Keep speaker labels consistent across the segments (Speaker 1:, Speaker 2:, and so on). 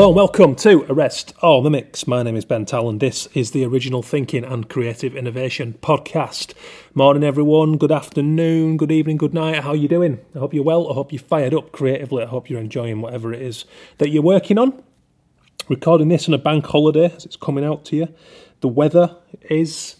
Speaker 1: Hello and welcome to Arrest All Mimics. My name is Ben Tallon. This is the Original Thinking and Creative Innovation podcast. Morning, everyone. Good afternoon, good evening, good night. How are you doing? I hope you're well. I hope you're fired up creatively. I hope you're enjoying whatever it is that you're working on. Recording this on a bank holiday as it's coming out to you. The weather is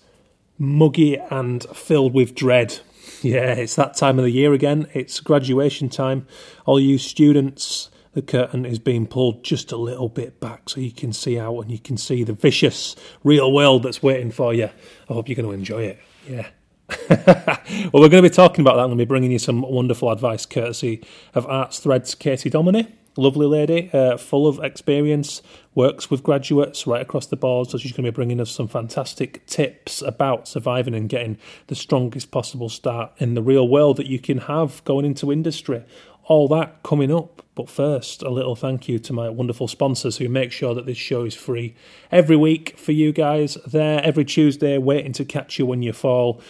Speaker 1: muggy and filled with dread. Yeah, it's that time of the year again. It's graduation time. All you students the curtain is being pulled just a little bit back so you can see out and you can see the vicious real world that's waiting for you. I hope you're going to enjoy it. Yeah. well, we're going to be talking about that. I'm going to be bringing you some wonderful advice courtesy of ArtsThread's Katie Dominy. Lovely lady, uh, full of experience, works with graduates right across the board. So she's going to be bringing us some fantastic tips about surviving and getting the strongest possible start in the real world that you can have going into industry all that coming up. But first, a little thank you to my wonderful sponsors who make sure that this show is free every week for you guys. There every Tuesday, waiting to catch you when you fall,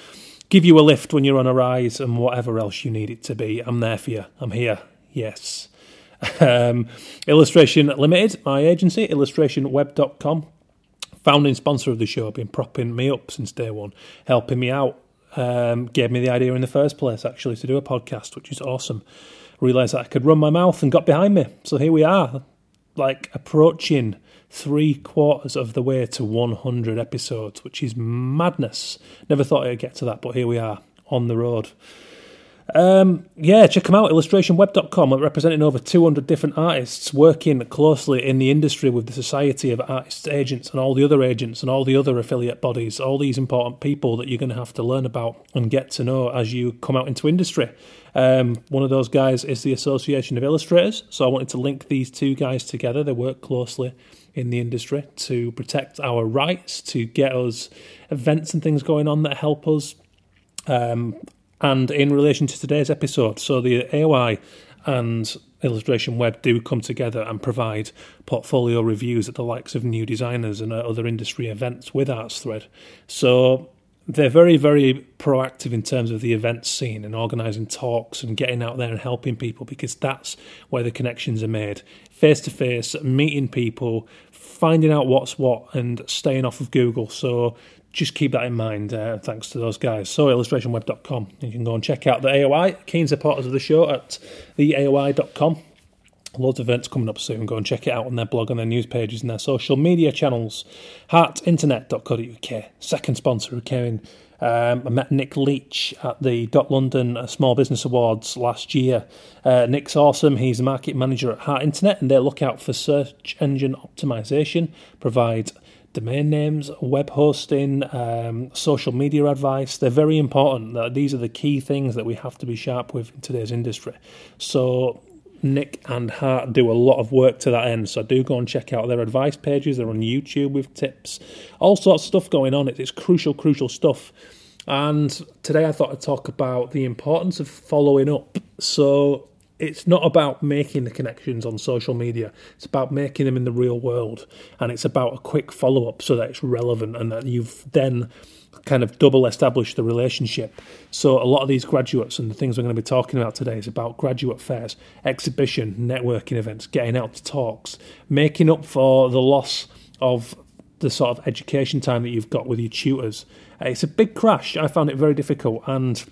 Speaker 1: give you a lift when you're on a rise, and whatever else you need it to be. I'm there for you. I'm here. Yes. Um, Illustration Limited, my agency, illustrationweb.com. Founding sponsor of the show, been propping me up since day one, helping me out. Um, gave me the idea in the first place, actually, to do a podcast, which is awesome realised that I could run my mouth and got behind me. So here we are, like approaching three quarters of the way to 100 episodes, which is madness. Never thought I'd get to that, but here we are on the road. Um, yeah, check them out, illustrationweb.com. We're representing over 200 different artists working closely in the industry with the Society of Artists Agents and all the other agents and all the other affiliate bodies, all these important people that you're going to have to learn about and get to know as you come out into industry. Um, one of those guys is the Association of Illustrators, so I wanted to link these two guys together. They work closely in the industry to protect our rights, to get us events and things going on that help us um, and in relation to today's episode, so the AOI and Illustration Web do come together and provide portfolio reviews at the likes of new designers and uh, other industry events with ArtsThread. So they're very, very proactive in terms of the event scene and organising talks and getting out there and helping people because that's where the connections are made. Face to face, meeting people, finding out what's what, and staying off of Google. So just keep that in mind. Uh, thanks to those guys. So illustrationweb.com. You can go and check out the AOI. Keen supporters of the show at theaoi.com. Loads of events coming up soon. Go and check it out on their blog, on their news pages, and their social media channels. Heartinternet.co.uk. Second sponsor came in. Um, I met Nick Leach at the Dot London Small Business Awards last year. Uh, Nick's awesome. He's a market manager at Heart Internet, and they look out for search engine optimization, provide domain names, web hosting, um, social media advice. They're very important. These are the key things that we have to be sharp with in today's industry. So Nick and Heart do a lot of work to that end. So do go and check out their advice pages. They're on YouTube with tips, all sorts of stuff going on. It's crucial, crucial stuff. And today I thought I'd talk about the importance of following up. So it's not about making the connections on social media. It's about making them in the real world, and it's about a quick follow up so that it's relevant and that you've then kind of double established the relationship. So a lot of these graduates and the things we're going to be talking about today is about graduate fairs, exhibition, networking events, getting out to talks, making up for the loss of the sort of education time that you've got with your tutors. It's a big crash. I found it very difficult and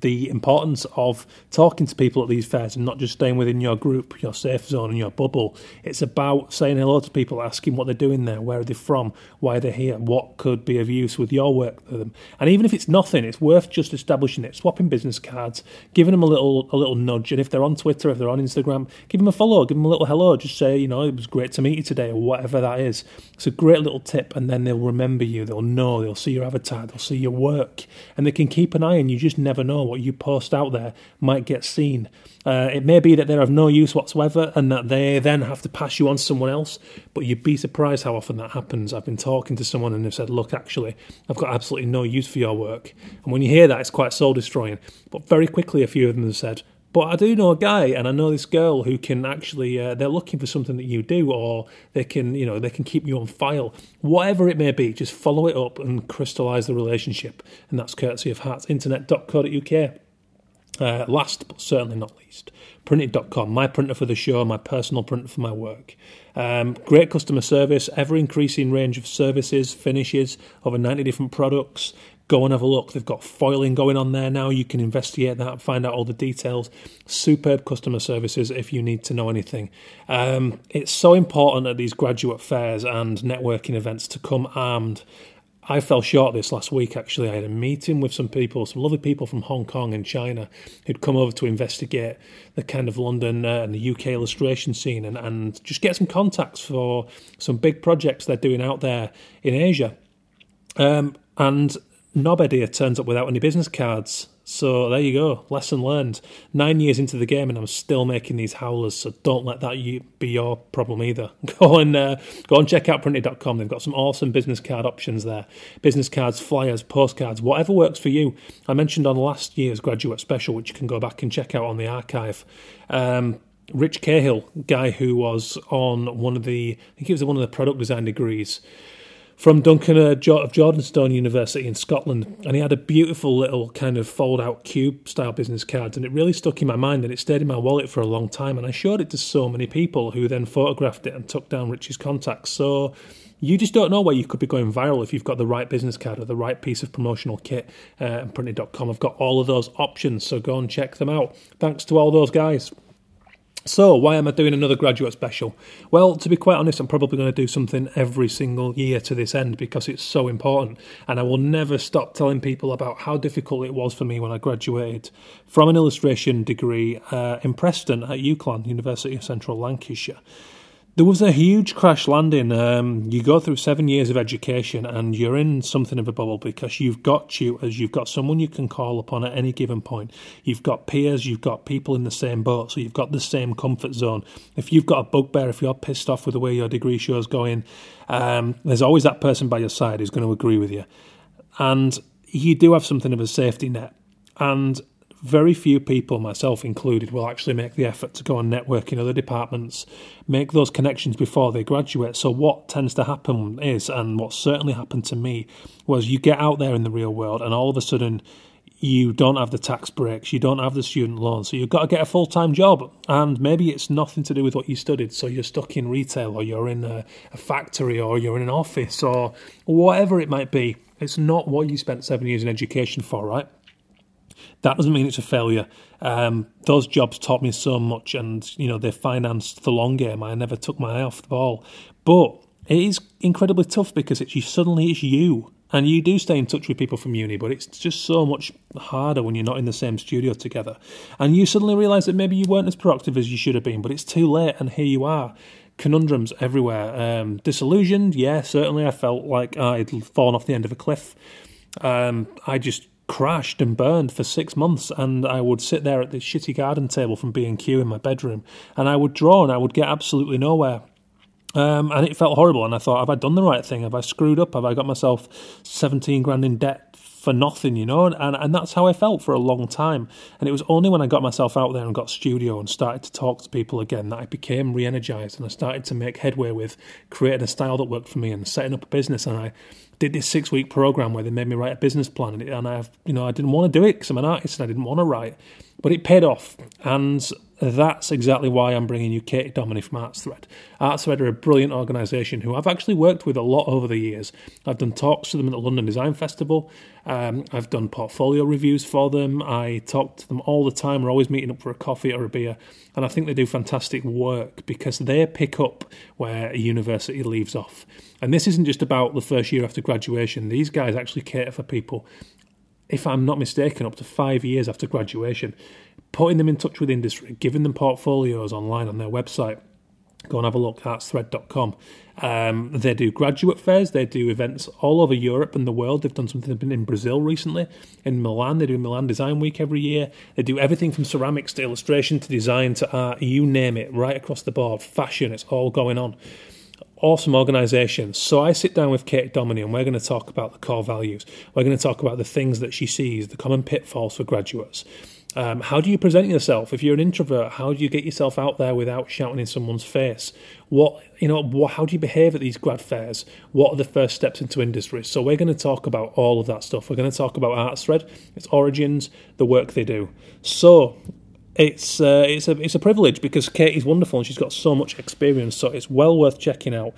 Speaker 1: the importance of talking to people at these fairs and not just staying within your group, your safe zone, and your bubble. It's about saying hello to people, asking what they're doing there, where are they from, why they're here, what could be of use with your work for them. And even if it's nothing, it's worth just establishing it, swapping business cards, giving them a little a little nudge. And if they're on Twitter, if they're on Instagram, give them a follow, give them a little hello, just say, you know, it was great to meet you today, or whatever that is. It's a great little tip, and then they'll remember you, they'll know, they'll see your avatar, they'll see your work, and they can keep an eye on you. Just never know what you post out there might get seen. Uh, it may be that they're of no use whatsoever and that they then have to pass you on to someone else, but you'd be surprised how often that happens. I've been talking to someone and they've said, Look, actually, I've got absolutely no use for your work. And when you hear that, it's quite soul destroying. But very quickly, a few of them have said, but I do know a guy, and I know this girl who can actually. Uh, they're looking for something that you do, or they can, you know, they can keep you on file. Whatever it may be, just follow it up and crystallise the relationship. And that's courtesy of heartinternet.co.uk. Uh, last but certainly not least, printed.com, my printer for the show, my personal printer for my work. Um, great customer service, ever increasing range of services, finishes, over 90 different products. Go and have a look. They've got foiling going on there now. You can investigate that find out all the details. Superb customer services if you need to know anything. Um, it's so important at these graduate fairs and networking events to come armed I fell short this last week actually. I had a meeting with some people, some lovely people from Hong Kong and China who'd come over to investigate the kind of London uh, and the UK illustration scene and, and just get some contacts for some big projects they're doing out there in Asia. Um, and Nobody turns up without any business cards. So there you go, lesson learned. Nine years into the game, and I'm still making these howlers. So don't let that be your problem either. Go and uh, go and check out printed.com. They've got some awesome business card options there: business cards, flyers, postcards, whatever works for you. I mentioned on last year's graduate special, which you can go back and check out on the archive. Um, Rich Cahill, guy who was on one of the, I think he was one of the product design degrees from Duncan uh, of Jordanstone University in Scotland, and he had a beautiful little kind of fold-out cube style business cards, and it really stuck in my mind, and it stayed in my wallet for a long time. And I showed it to so many people who then photographed it and took down Rich's contacts. So you just don't know where you could be going viral if you've got the right business card or the right piece of promotional kit. Uh, and printed.com have got all of those options, so go and check them out. Thanks to all those guys. So, why am I doing another graduate special? Well, to be quite honest, I'm probably going to do something every single year to this end because it's so important. And I will never stop telling people about how difficult it was for me when I graduated from an illustration degree uh, in Preston at UCLan, University of Central Lancashire. There was a huge crash landing. Um, you go through seven years of education and you're in something of a bubble because you've got tutors, you've got someone you can call upon at any given point. You've got peers, you've got people in the same boat, so you've got the same comfort zone. If you've got a bugbear, if you're pissed off with the way your degree show's going, um, there's always that person by your side who's going to agree with you. And you do have something of a safety net. And very few people, myself included, will actually make the effort to go and network in other departments, make those connections before they graduate. So, what tends to happen is, and what certainly happened to me, was you get out there in the real world, and all of a sudden, you don't have the tax breaks, you don't have the student loan, so you've got to get a full time job. And maybe it's nothing to do with what you studied, so you're stuck in retail, or you're in a, a factory, or you're in an office, or whatever it might be. It's not what you spent seven years in education for, right? That doesn't mean it's a failure. Um, those jobs taught me so much, and you know they financed the long game. I never took my eye off the ball, but it is incredibly tough because it's you suddenly it's you, and you do stay in touch with people from uni, but it's just so much harder when you're not in the same studio together, and you suddenly realise that maybe you weren't as productive as you should have been, but it's too late, and here you are conundrums everywhere. Um, disillusioned, yeah, certainly. I felt like I'd fallen off the end of a cliff. Um, I just crashed and burned for six months and I would sit there at this shitty garden table from B&Q in my bedroom and I would draw and I would get absolutely nowhere. Um, and it felt horrible and I thought, have I done the right thing? Have I screwed up? Have I got myself 17 grand in debt for nothing, you know? And, and that's how I felt for a long time. And it was only when I got myself out there and got studio and started to talk to people again that I became re-energized and I started to make headway with creating a style that worked for me and setting up a business and I did this six week program where they made me write a business plan, and, and I, you know, I didn't want to do it because I'm an artist and I didn't want to write, but it paid off, and that's exactly why I'm bringing you Kate Dominy from ArtsThread. ArtsThread are a brilliant organisation who I've actually worked with a lot over the years. I've done talks to them at the London Design Festival. Um, I've done portfolio reviews for them. I talk to them all the time. We're always meeting up for a coffee or a beer, and I think they do fantastic work because they pick up where a university leaves off. And this isn't just about the first year after graduation. These guys actually cater for people, if I'm not mistaken, up to five years after graduation, putting them in touch with industry, giving them portfolios online on their website. Go and have a look at thread.com. Um, they do graduate fairs, they do events all over Europe and the world. They've done something in Brazil recently, in Milan. They do Milan Design Week every year. They do everything from ceramics to illustration to design to art, you name it, right across the board. Fashion, it's all going on awesome organisation. So I sit down with Kate Dominy and we're going to talk about the core values. We're going to talk about the things that she sees, the common pitfalls for graduates. Um, how do you present yourself? If you're an introvert, how do you get yourself out there without shouting in someone's face? What you know, how do you behave at these grad fairs? What are the first steps into industry? So we're going to talk about all of that stuff. We're going to talk about ArtsThread, its origins, the work they do. So it's uh, it's a it's a privilege because Katie's wonderful and she's got so much experience. So it's well worth checking out,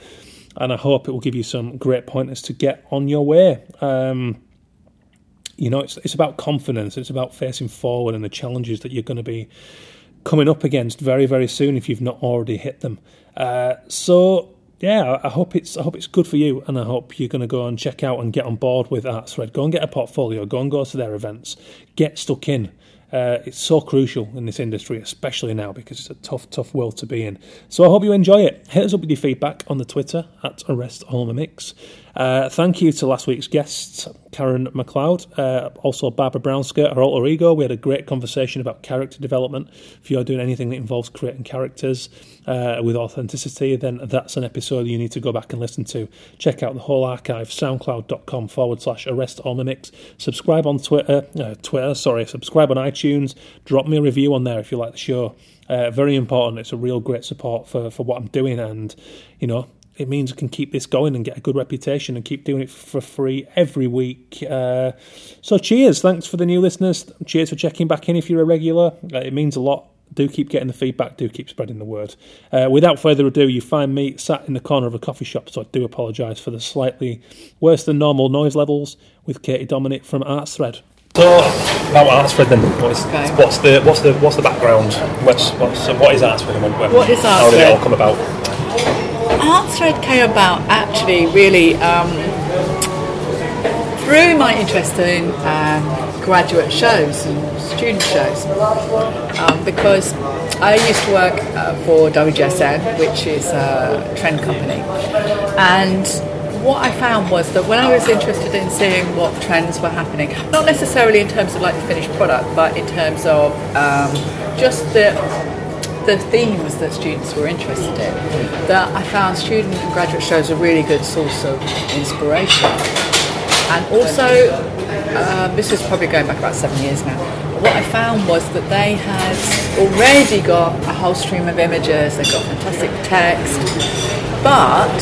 Speaker 1: and I hope it will give you some great pointers to get on your way. Um, you know, it's it's about confidence. It's about facing forward and the challenges that you're going to be coming up against very very soon if you've not already hit them. Uh, so yeah, I hope it's I hope it's good for you, and I hope you're going to go and check out and get on board with that thread. Go and get a portfolio. Go and go to their events. Get stuck in. Uh, it's so crucial in this industry, especially now because it's a tough, tough world to be in. So I hope you enjoy it. Hit us up with your feedback on the Twitter at Arrest the Mix. Uh, thank you to last week's guests, Karen McLeod, uh, also Barbara Brownskirt, her alter ego. We had a great conversation about character development. If you're doing anything that involves creating characters uh, with authenticity, then that's an episode you need to go back and listen to. Check out the whole archive, soundcloud.com forward slash arrest all mimics. Subscribe on Twitter, uh, Twitter, sorry, subscribe on iTunes. Drop me a review on there if you like the show. Uh, very important. It's a real great support for, for what I'm doing, and you know, it means I can keep this going and get a good reputation and keep doing it for free every week. Uh, so, cheers. Thanks for the new listeners. Cheers for checking back in if you're a regular. Uh, it means a lot. Do keep getting the feedback, do keep spreading the word. Uh, without further ado, you find me sat in the corner of a coffee shop, so I do apologise for the slightly worse than normal noise levels with Katie Dominy from ArtsThread. So, about ArtsThread then, what's, okay. what's, the what's the what's the background? What's, what's what is ArtsThread?
Speaker 2: what is ArtsThread?
Speaker 1: How did it all come about?
Speaker 2: ArtsThread came about actually really um, through my interest in um, graduate shows and student shows. Um, because I used to work uh, for WGSN, which is a trend company, and what I found was that when I was interested in seeing what trends were happening, not necessarily in terms of like the finished product, but in terms of um, just the the themes that students were interested in, that I found student and graduate shows a really good source of inspiration. And also, uh, this is probably going back about seven years now, what I found was that they had already got a whole stream of images, they got fantastic text, but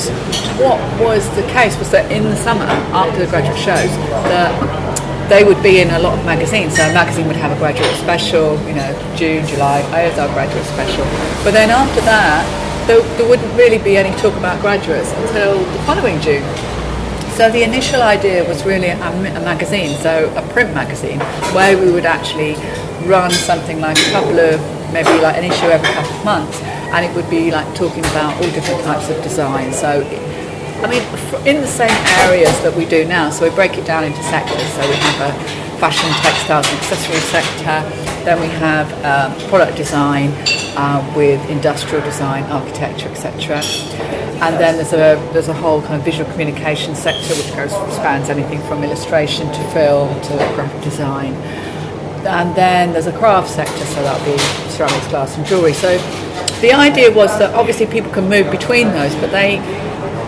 Speaker 2: what was the case was that in the summer, after the graduate shows, that they would be in a lot of magazines. So a magazine would have a graduate special, you know, June, July, as our graduate special. But then after that, there, there wouldn't really be any talk about graduates until the following June. So the initial idea was really a, a, magazine, so a print magazine, where we would actually run something like a couple of, maybe like an issue every couple of months, and it would be like talking about all different types of design. So I mean, in the same areas that we do now, so we break it down into sectors. So we have a fashion, textiles, and accessory sector. Then we have um, product design uh, with industrial design, architecture, etc. And then there's a there's a whole kind of visual communication sector which goes spans anything from illustration to film to graphic design. And then there's a craft sector, so that'll be ceramics, glass, and jewellery. So the idea was that obviously people can move between those, but they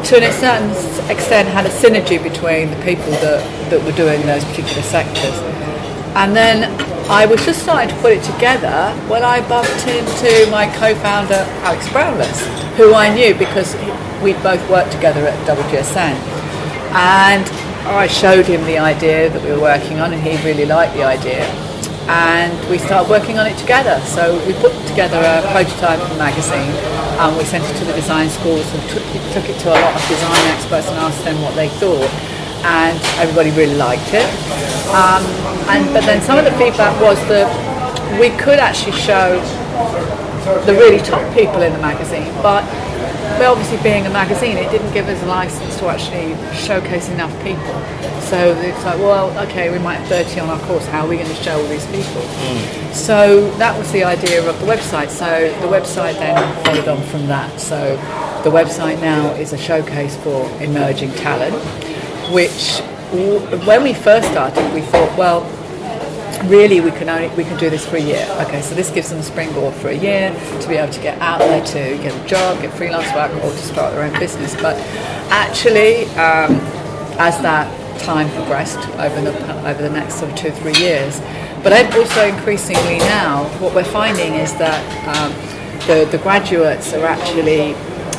Speaker 2: to a certain extent had a synergy between the people that, that were doing those particular sectors. And then I was just starting to put it together when I bumped into my co-founder Alex Brownless, who I knew because we'd both worked together at WGSN. And I showed him the idea that we were working on and he really liked the idea and we started working on it together. So we put together a prototype magazine and we sent it to the design schools and took it, took it to a lot of design experts and asked them what they thought. And everybody really liked it. Um, and but then some of the feedback was that we could actually show the really top people in the magazine, but but obviously being a magazine, it didn't give us a license to actually showcase enough people. So it's like, well, okay, we might have 30 on our course. How are we going to show all these people? Mm. So that was the idea of the website. So the website then followed on from that. So the website now is a showcase for emerging talent, which when we first started, we thought, well, really we can only we can do this for a year. Okay, so this gives them a springboard for a year to be able to get out there to get a job, get freelance work, or to start their own business. But actually, um, as that time progressed over the over the next sort of two or three years, But also increasingly now, what we're finding is that um, the, the graduates are actually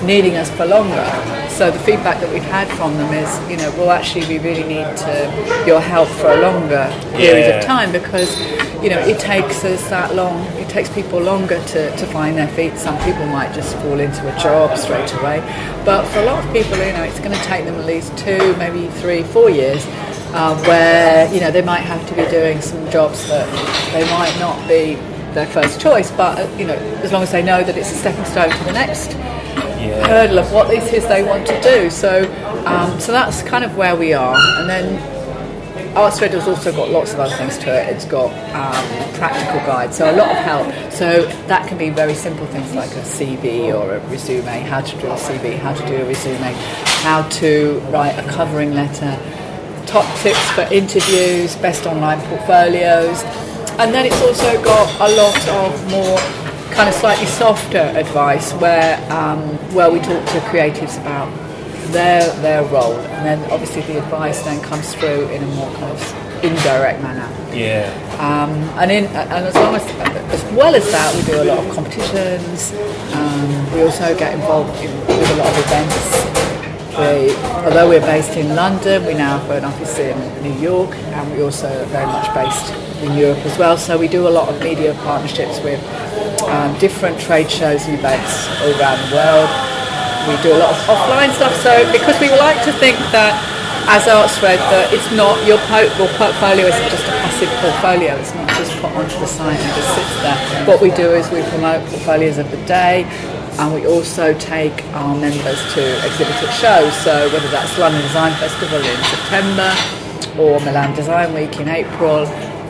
Speaker 2: needing us for longer. So the feedback that we've had from them is, you know, well, actually, we really need to, your help for a longer period
Speaker 1: Yeah.
Speaker 2: of time because, you know, it takes us that long. It takes people longer to, to find their feet. Some people might just fall into a job straight away, but for a lot of people, you know, it's going to take them at least two, maybe three, four years. Uh, where you know they might have to be doing some jobs that they might not be their first choice, but uh, you know as long as they know that it's a stepping stone to the next. Hurdle of what it is they want to do. So, um, so that's kind of where we are. And then Arts Thread has also got lots of other things to it. It's got um, practical guides, so a lot of help. So that can be very simple things like a CV or a resume, how to do a CV, how to do a resume, how to write a covering letter, top tips for interviews, best online portfolios. And then it's also got a lot of more kind of slightly softer advice where um, where we talk to creatives about their their role, and then obviously the advice then comes through in a more kind of indirect manner.
Speaker 1: Yeah.
Speaker 2: Um, and in and as long as as well as that, we do a lot of competitions. Um, we also get involved in, with a lot of events. We, although we're based in London, we now have an office in New York, and we also are very much based in Europe as well. So we do a lot of media partnerships with um, different trade shows and events all around the world. We do a lot of offline stuff. So because we like to think that as ArtsThread that it's not your, po- your portfolio isn't just a passive portfolio. It's not just put onto the site and just sits there. What we do is we promote portfolios of the day, and we also take our members to exhibit at shows. So whether that's London Design Festival in September, or Milan Design Week in April,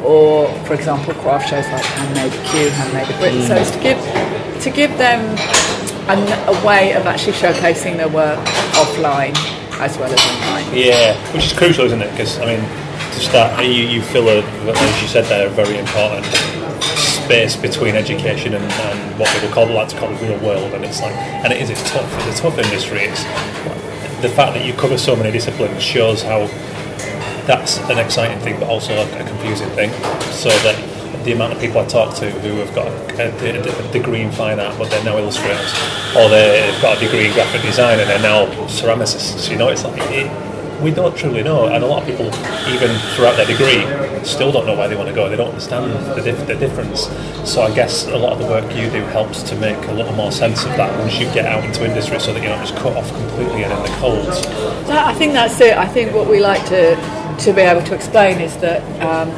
Speaker 2: or for example craft shows like Handmade Q, Handmade Britain. So it's to give to give them an, a way of actually showcasing their work offline as well as online.
Speaker 1: Yeah, which is crucial, isn't it? Because I mean, to start, you, you fill a, as you said there, a very important space between education and, and what people call like to call the real world, and it's like, and it is, it's tough. It's a tough industry. It's the fact that you cover so many disciplines shows how that's an exciting thing, but also a, confusing thing. So that the amount of people I talk to who have got a, a- a degree in fine art, but they're now illustrators, or they've got a degree in graphic design and they're now ceramicists. You know, it's like it, we don't truly know, and a lot of people, even throughout their degree, still don't know where they want to go. They don't understand the, dif- the difference. So I guess a lot of the work you do helps to make a little more sense of that once you get out into industry, so that you're not just cut off completely and in the cold.
Speaker 2: That, I think that's it. I think what we like to to be able to explain is that um,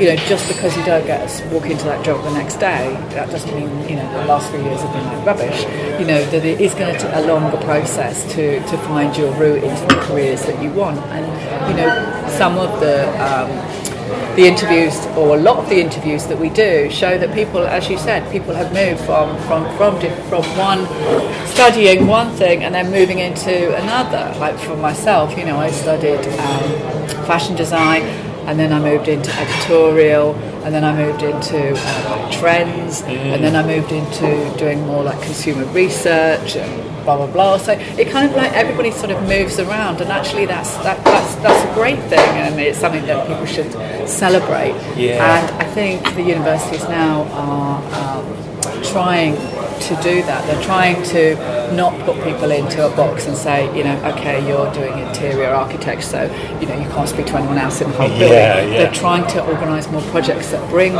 Speaker 2: you know just because you don't get walk into that job the next day, that doesn't mean you know the last few years have been like rubbish. You know that it is going to take a longer process to to find your route into the careers that you want, and you know some of the. Um, the interviews or a lot of the interviews that we do show that people, as you said, people have moved from from from from one studying one thing and then moving into another. Like for myself, you know, I studied um, fashion design and then I moved into editorial and then I moved into uh, trends and then I moved into doing more like consumer research and blah blah blah. So it kind of like everybody sort of moves around, and actually that's that, that's that's a great thing, and it's something that people should celebrate.
Speaker 1: Yeah.
Speaker 2: And I think the universities now are um, trying to do that. They're trying to not put people into a box and say, you know, okay, you're doing interior architecture, so you know you can't speak to anyone else in the whole building.
Speaker 1: Yeah, yeah.
Speaker 2: They're trying to organise more projects that bring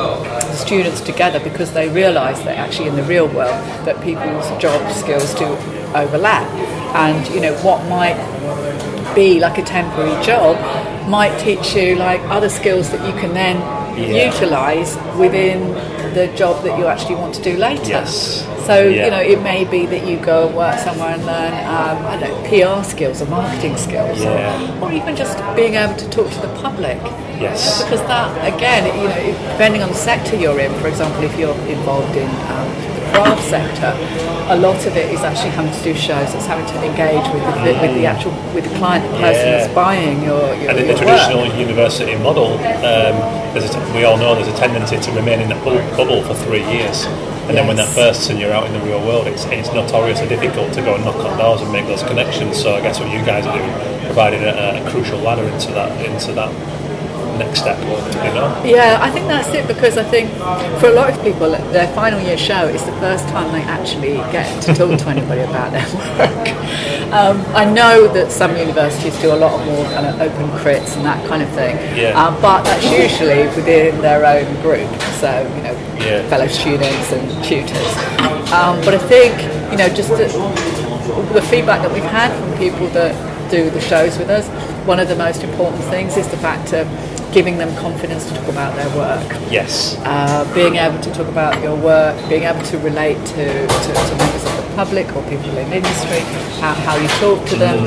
Speaker 2: students together because they realise that actually in the real world that people's job skills do overlap, and you know what might be like a temporary job might teach you like other skills that you can then
Speaker 1: Yeah.
Speaker 2: utilise within the job that you actually want to do later.
Speaker 1: Yes.
Speaker 2: So
Speaker 1: Yeah.
Speaker 2: you know it may be that you go and work somewhere and learn um, I don't know PR skills or marketing skills,
Speaker 1: Yeah.
Speaker 2: or, or even just being able to talk to the public.
Speaker 1: Yes.
Speaker 2: Because that again, you know, depending on the sector you're in, for example, if you're involved in um, craft sector, a lot of it is actually having to do shows. It's having to engage with the, with the actual with the client, the person
Speaker 1: Yeah.
Speaker 2: that's buying your your,
Speaker 1: And in
Speaker 2: your
Speaker 1: the
Speaker 2: work.
Speaker 1: traditional university model, um, a we all know there's a tendency to remain in that bubble, for three years. And then when that bursts and you're out in the real world, it's, it's notoriously difficult to go and knock on doors and make those connections. So I guess what you guys are doing, providing a, a crucial ladder into that into that next step. You know?
Speaker 2: Yeah, I think that's it because I think for a lot of people, their final year show is the first time they actually get to talk to anybody about their work. Um, I know that some universities do a lot of more kind of open crits and that kind of thing,
Speaker 1: Yeah.
Speaker 2: um, but that's usually within their own group. So you know,
Speaker 1: Yeah.
Speaker 2: fellow students and tutors. Um, but I think you know just the, the feedback that we've had from people that do the shows with us, one of the most important things is the fact of giving them confidence to talk about their work
Speaker 1: Yes.
Speaker 2: uh, being able to talk about your work, being able to relate to, to, to members of the public or people in industry, how, how you talk to them.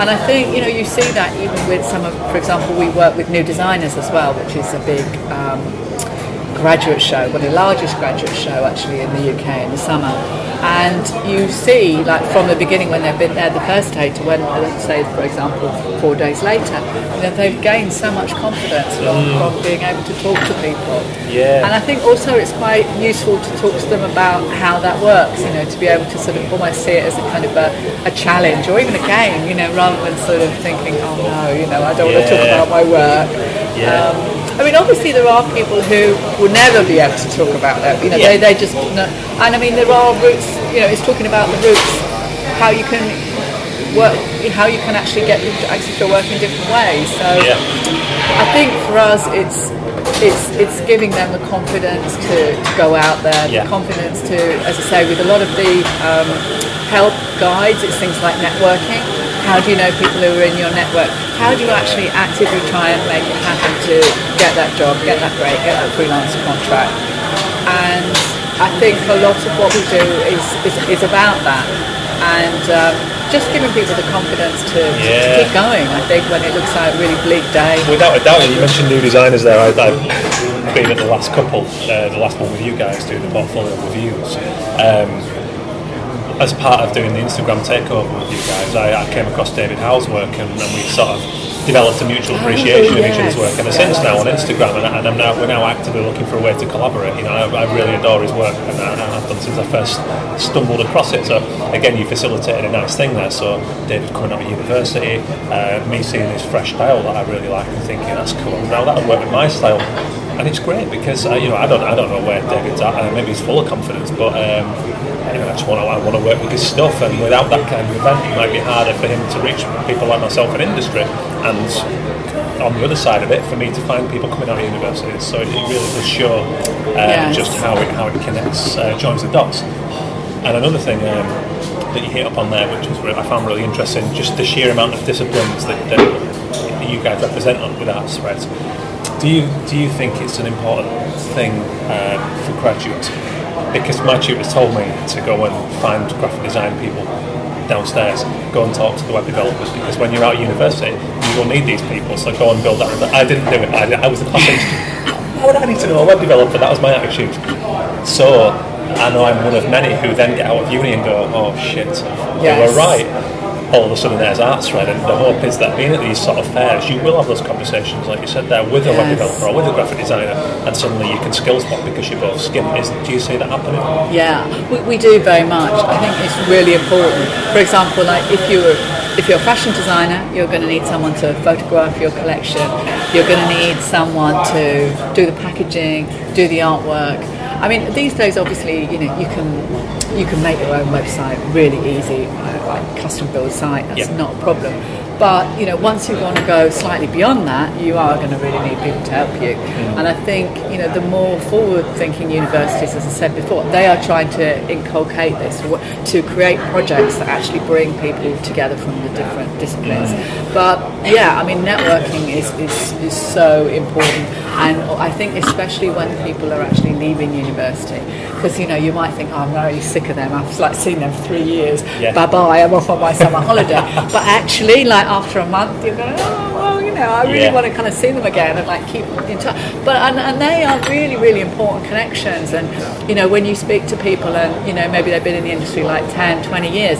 Speaker 2: And I think, you know, you see that even with some of, for example, we work with new designers as well, which is a big um, graduate show, one of the largest graduate show actually in the UK in the summer. And you see, like from the beginning when they've been there the first day to when, let's say, for example, four days later, you know, they've gained so much confidence from, from being able to talk to people.
Speaker 1: Yeah.
Speaker 2: And I think also it's quite useful to talk to them about how that works, you know, to be able to sort of almost see it as a kind of a, a challenge or even a game, you know, rather than sort of thinking, oh no, you know, I don't want to talk about my work.
Speaker 1: Yeah.
Speaker 2: Um, I mean, obviously there are people who will never be able to talk about that. You know,
Speaker 1: Yeah.
Speaker 2: they, they just, and I mean, there are routes. You know, it's talking about the routes, how you can work, how you can actually get people to access your work in different ways. So
Speaker 1: Yeah.
Speaker 2: I think for us, it's it's it's giving them the confidence to, to go out there,
Speaker 1: Yeah.
Speaker 2: the confidence to, as I say, with a lot of the um, help guides, it's things like networking. How do you know people who are in your network? How do you actually actively try and make it happen to get that job, get that break, get that freelance contract? And I think a lot of what we do is, is, is about that. And um, just giving people the confidence to, to keep going, I think, when it looks like a really bleak day.
Speaker 1: Without a doubt, you mentioned new designers there. I, I've been at the last couple, uh, the last one with you guys doing the portfolio reviews. Um, as part of doing the Instagram takeover with you guys, I, I came across David Howe's work and, and we sort of developed a mutual oh, appreciation of each other's work. And since now on Instagram, and, and now we're now actively looking for a way to collaborate. You know, I, I really adore his work, and I, I've done since I first stumbled across it. So again, you facilitated a nice thing there. So David coming out of university, uh, me seeing his fresh style that I really like, and thinking that's cool. Now that would work with my style. And it's great because uh, you know I don't I don't know where David's at. Uh, maybe he's full of confidence, but um, know, I just want to I want to work with his stuff. And without that kind of event, it might be harder for him to reach people like myself in industry. And on the other side of it, for me to find people coming out of universities. So it, really does show uh,
Speaker 2: Yes.
Speaker 1: just how it how it connects, uh, joins the dots. And another thing um, that you hit up on there, which was I found really interesting, just the sheer amount of disciplines that, that you guys represent on with ArtsThread. Do you do you think it's an important thing um, for graduates? Because my tutors told me to go and find graphic design people downstairs, go and talk to the web developers. Because when you're out of university, you will need these people. So go and build that. But I didn't do it. I, I was a class teacher. Why would I need to know a web developer? That was my attitude. So I know I'm one of many who then get out of uni and go, oh shit, they were right. All of a sudden there's arts thread and the hope is that being at these sort of fairs you will have those conversations like you said there with a web developer or with a graphic designer and suddenly you can skill swap because you're both skilled. Is, do you see that happening?
Speaker 2: Yeah, we, we do very much. I think it's really important. For example, like if you're if you're a fashion designer, you're going to need someone to photograph your collection. You're going to need someone to do the packaging, do the artwork. I mean, these days, obviously, you know, you can you can make your own website really easy, like custom build site. That's
Speaker 1: Yeah.
Speaker 2: not a problem. But you know, once you want to go slightly beyond that, you are going to really need people to help you. Mm. And I think you know, the more forward-thinking universities, as I said before, they are trying to inculcate this to create projects that actually bring people together from the different disciplines. Mm. But yeah, I mean, networking is, is, is so important, and I think especially when people are actually leaving university, because you know, you might think, oh, I'm very sick of them. I've like seen them for three years.
Speaker 1: Yeah.
Speaker 2: Bye bye. I'm off on my summer holiday. But actually, like after a month, you're going, oh, you know, I really
Speaker 1: Yeah.
Speaker 2: want to kind of see them again and like keep in touch. But and, and they are really, really important connections. And you know, when you speak to people and you know maybe they've been in the industry like 10, 20 years,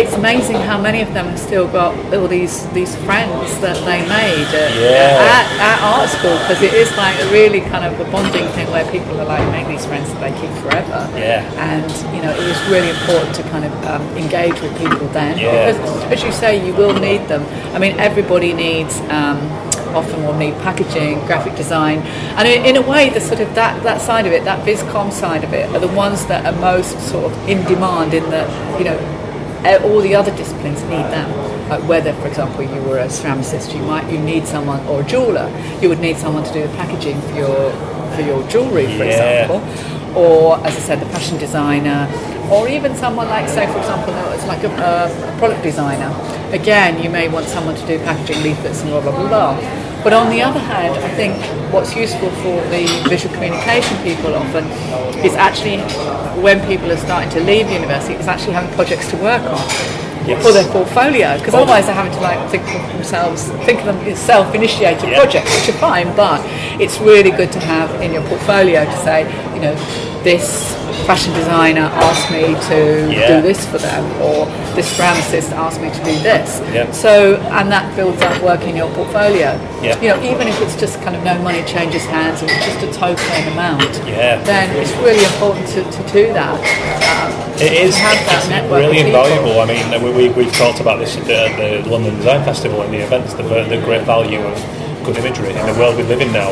Speaker 2: it's amazing how many of them have still got all these these friends that they made at,
Speaker 1: Yeah.
Speaker 2: at, at art school because it is like a really kind of a bonding thing where people are like make these friends that they keep forever.
Speaker 1: Yeah.
Speaker 2: And you know, it was really important to kind of um, engage with people then
Speaker 1: Yeah.
Speaker 2: because, as you say, you will need them. I mean, everybody needs. Um, Um, often will need packaging, graphic design, and in, in a way, the sort of that, that side of it, that viscom side of it, are the ones that are most sort of in demand. In that you know, all the other disciplines need them. Like whether, for example, you were a ceramicist, you might you need someone or a jeweler, you would need someone to do the packaging for your for your jewellery, for
Speaker 1: Yeah.
Speaker 2: example, or as I said, the fashion designer, or even someone like, say, for example, it's like a, a product designer. Again, you may want someone to do packaging leaflets and blah blah blah. blah. But on the other hand, I think what's useful for the visual communication people often is actually when people are starting to leave university, is actually having projects to work on
Speaker 1: Yes.
Speaker 2: for their portfolio because otherwise they're having to like think of themselves think of them as self-initiated
Speaker 1: Yeah.
Speaker 2: projects which are fine but it's really good to have in your portfolio to say you know this fashion designer asked me to
Speaker 1: Yeah.
Speaker 2: do this for them or this ceramicist asked me to do this
Speaker 1: Yeah.
Speaker 2: so and that builds up work in your portfolio
Speaker 1: Yeah.
Speaker 2: you know even if it's just kind of no money changes hands and it's just a token amount
Speaker 1: Yeah.
Speaker 2: then it's really important to, to do that um,
Speaker 1: It is
Speaker 2: have that
Speaker 1: it's
Speaker 2: network
Speaker 1: really invaluable. I mean, we, we, we've talked about this at the, the London Design Festival and the events, the, the great value of good imagery. In the world we live in now,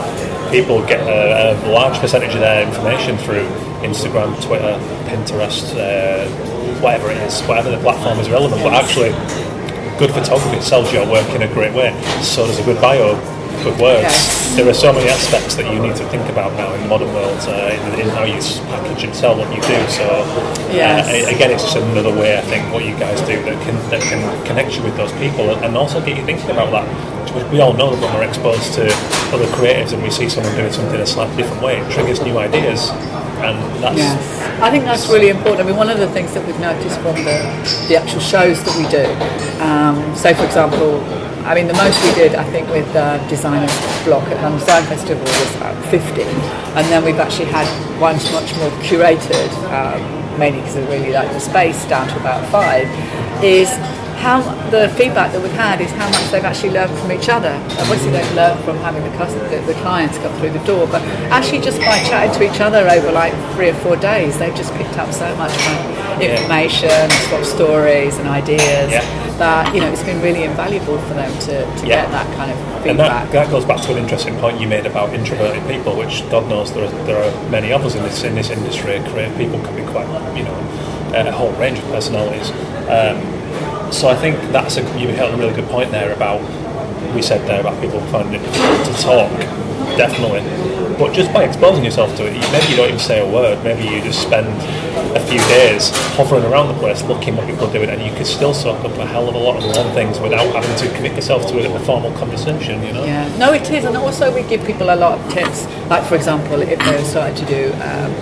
Speaker 1: people get a, a large percentage of their information through Instagram, Twitter, Pinterest, uh, whatever it is, whatever the platform is relevant. But actually, good photography sells your work in a great way. So does a good bio, good words. There are so many aspects that you need to think about now in the modern world uh, in, in how you package and sell what you do. So
Speaker 2: Yes.
Speaker 1: uh, again, it's just another way I think what you guys do that can that can connect you with those people and, also get you thinking about that. Which we all know that when we're exposed to other creatives and we see someone doing something a slightly different way, it triggers new ideas, and that's
Speaker 2: Yes, I think that's really important. I mean, one of the things that we've noticed from the, the actual shows that we do, um, so for example, I mean, the most we did, I think, with uh, Designers Block at London Design Festival was about 50, and then we've actually had ones much more curated, um, mainly because I really like the space, down to about five, is how the feedback that we've had is how much they've actually learned from each other. Obviously, they've learned from having the, custom, the, the clients come through the door, but actually just by chatting to each other over like three or four days, they've just picked up so much of
Speaker 1: Yeah.
Speaker 2: information, swap stories and ideas
Speaker 1: Yeah.
Speaker 2: that you know it's been really invaluable for them to, to
Speaker 1: Yeah.
Speaker 2: get that kind of
Speaker 1: And
Speaker 2: feedback.
Speaker 1: that, that goes back to an interesting point you made about introverted people, which God knows there are, there are many of us in this in this industry. Creative people can be quite, you know, a whole range of personalities. Um, so I think that's a you hit a really good point there about we said there about people finding it difficult to talk, definitely. But just by exposing yourself to it, maybe you don't even say a word. Maybe you just spend a few days hovering around the place, looking what people are doing, and you could still soak up a hell of a lot of wrong things without having to commit yourself to it in a formal conversation. You know.
Speaker 2: Yeah, no, it is, and also we give people a lot of tips. Like, for example, if they're starting to do um,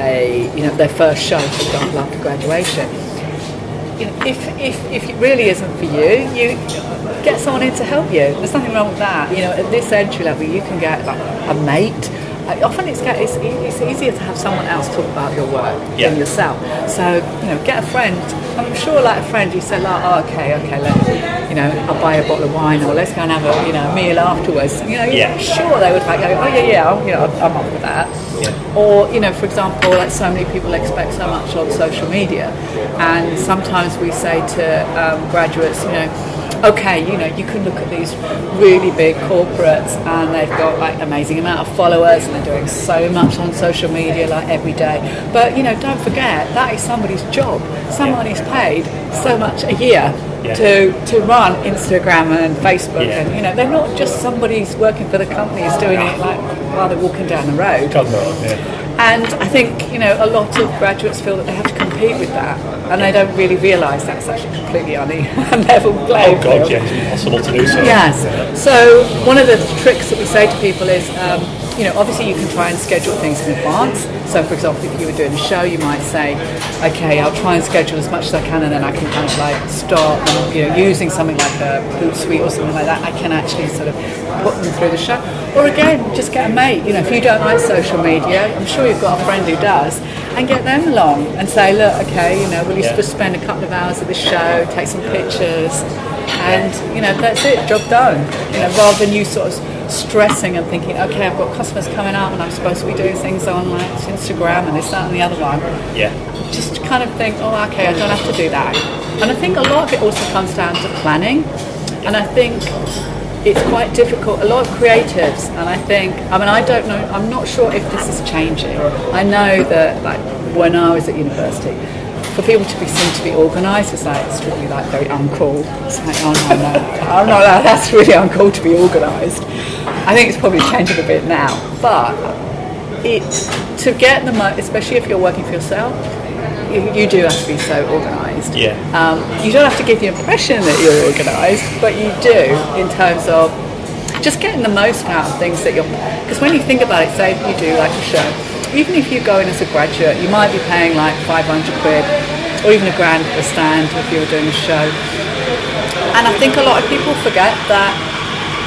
Speaker 2: a, you know, their first show, for example, after graduation, you know, if, if, if it really isn't for you, you get someone in to help you. There's nothing wrong with that. You know, at this entry level, you can get like a mate. Uh, often it's, get, it's, it's easier to have someone else talk about your work
Speaker 1: Yeah.
Speaker 2: than yourself. So, you know, get a friend. I'm sure, like a friend, you say, like, oh, okay, okay, let you know, I'll buy a bottle of wine, or let's go and have a, you know, meal afterwards. You know,
Speaker 1: Yeah.
Speaker 2: sure they would like go, oh yeah, yeah, I'm, you know, I'm up with that.
Speaker 1: Yeah.
Speaker 2: Or you know, for example, like so many people expect so much on social media, and sometimes we say to um, graduates, you know. Okay, you know, you can look at these really big corporates and they've got like amazing amount of followers and they're doing so much on social media like every day. But you know, don't forget that is somebody's job. Someone is paid so much a year
Speaker 1: Yeah.
Speaker 2: to to run Instagram and Facebook
Speaker 1: Yeah.
Speaker 2: and you know, they're not just somebody's working for the companies doing it like while they're walking down the road.
Speaker 1: God yeah.
Speaker 2: And I think, you know, a lot of graduates feel that they have to compete with that and they don't really realise that's actually completely on a level playing
Speaker 1: Oh God,
Speaker 2: field.
Speaker 1: yeah, it's impossible to do so.
Speaker 2: Yes. So one of the tricks that we say to people is, um, you know, obviously you can try and schedule things in advance. So for example, if you were doing a show, you might say, okay, I'll try and schedule as much as I can, and then I can kind of like start, you know, using something like a Hootsuite or something like that. I can actually sort of put them through the show. Or again, just get a mate. You know, if you don't like social media, I'm sure you've got a friend who does, and get them along and say, look, okay, you know, will you
Speaker 1: Yeah.
Speaker 2: just spend a couple of hours at the show, take some pictures, and you know that's it, job done. You know, rather than you sort of stressing and thinking, okay, I've got customers coming up and I'm supposed to be doing things on like Instagram and this, that, and the other one.
Speaker 1: Yeah.
Speaker 2: Just kind of think, oh, okay, I don't have to do that. And I think a lot of it also comes down to planning. And I think it's quite difficult. A lot of creatives, and I think, I mean, I don't know, I'm not sure if this is changing. I know that, like, when I was at university, for people to be seen to be organised is like it's really like very uncool. It's like, oh no, no, oh no, that's really uncool to be organised. I think it's probably changing a bit now, but it to get the most, especially if you're working for yourself, you, you do have to be so organised.
Speaker 1: Yeah.
Speaker 2: Um, you don't have to give the impression that you're organised, but you do in terms of just getting the most out of things that you're. Because when you think about it, say if you do like a show, even if you go in as a graduate, you might be paying like 500 quid or even a grand for a stand if you were doing a show. And I think a lot of people forget that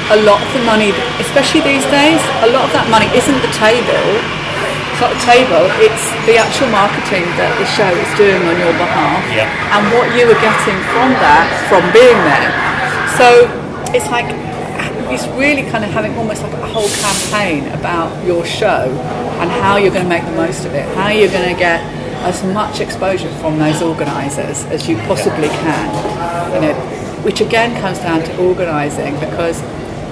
Speaker 2: a lot of the money, especially these days, a lot of that money isn't the table it's not the table, it's the actual marketing that the show is doing on your behalf
Speaker 1: Yeah.
Speaker 2: and what you are getting from that from being there. So it's like it's really kind of having almost like a whole campaign about your show and how you're going to make the most of it, how you're going to get as much exposure from those organisers as you possibly can. You know, which again comes down to organising because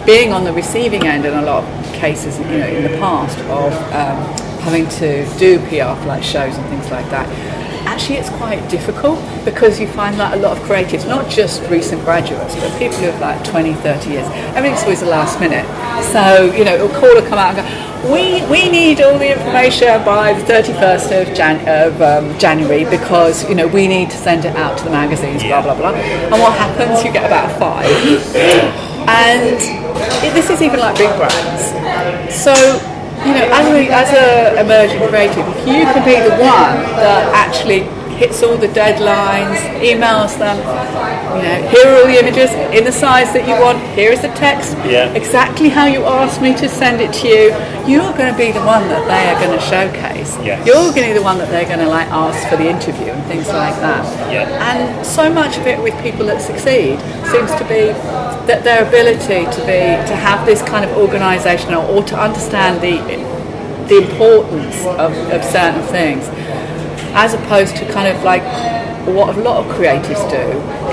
Speaker 2: being on the receiving end in a lot of cases, you know, in the past of um, having to do PR for like shows and things like that. Actually, it's quite difficult because you find that a lot of creatives, not just recent graduates, but people who have like 20, 30 years, everything's always the last minute. So, you know, a call will come out and go, we, we need all the information by the 31st of, Jan- of um, January because, you know, we need to send it out to the magazines, blah, blah, blah. And what happens? You get about five. And this is even like big brands. So, you know, as a, as a emerging creative, if you can be the one that actually hits all the deadlines, emails them, you know, here are all the images in the size that you want, here is the text,
Speaker 1: Yeah.
Speaker 2: exactly how you asked me to send it to you, you're going to be the one that they are going to showcase.
Speaker 1: Yes.
Speaker 2: You're going to be the one that they're going to like ask for the interview and things like that.
Speaker 1: Yeah.
Speaker 2: And so much of it with people that succeed seems to be that their ability to be to have this kind of organisational or to understand the the importance of, of certain things, as opposed to kind of like what a lot of creatives do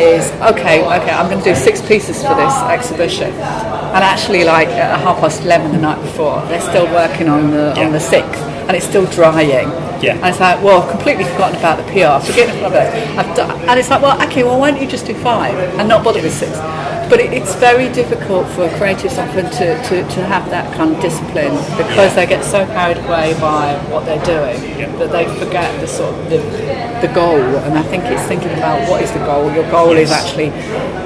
Speaker 2: is okay, okay, I'm going to do six pieces for this exhibition, and actually like at half past eleven the night before, they're still working on the
Speaker 1: Yeah.
Speaker 2: on the sixth, and it's still drying.
Speaker 1: Yeah.
Speaker 2: And it's like, well, I've completely forgotten about the PR, forgetting about it. I've done, and it's like, well, okay, well, why don't you just do five and not bother with six? But it, it's very difficult for creatives often to, to, to have that kind of discipline because they get so carried away by what they're doing that they forget the sort of the, the goal. And I think it's thinking about what is the goal. Your goal is actually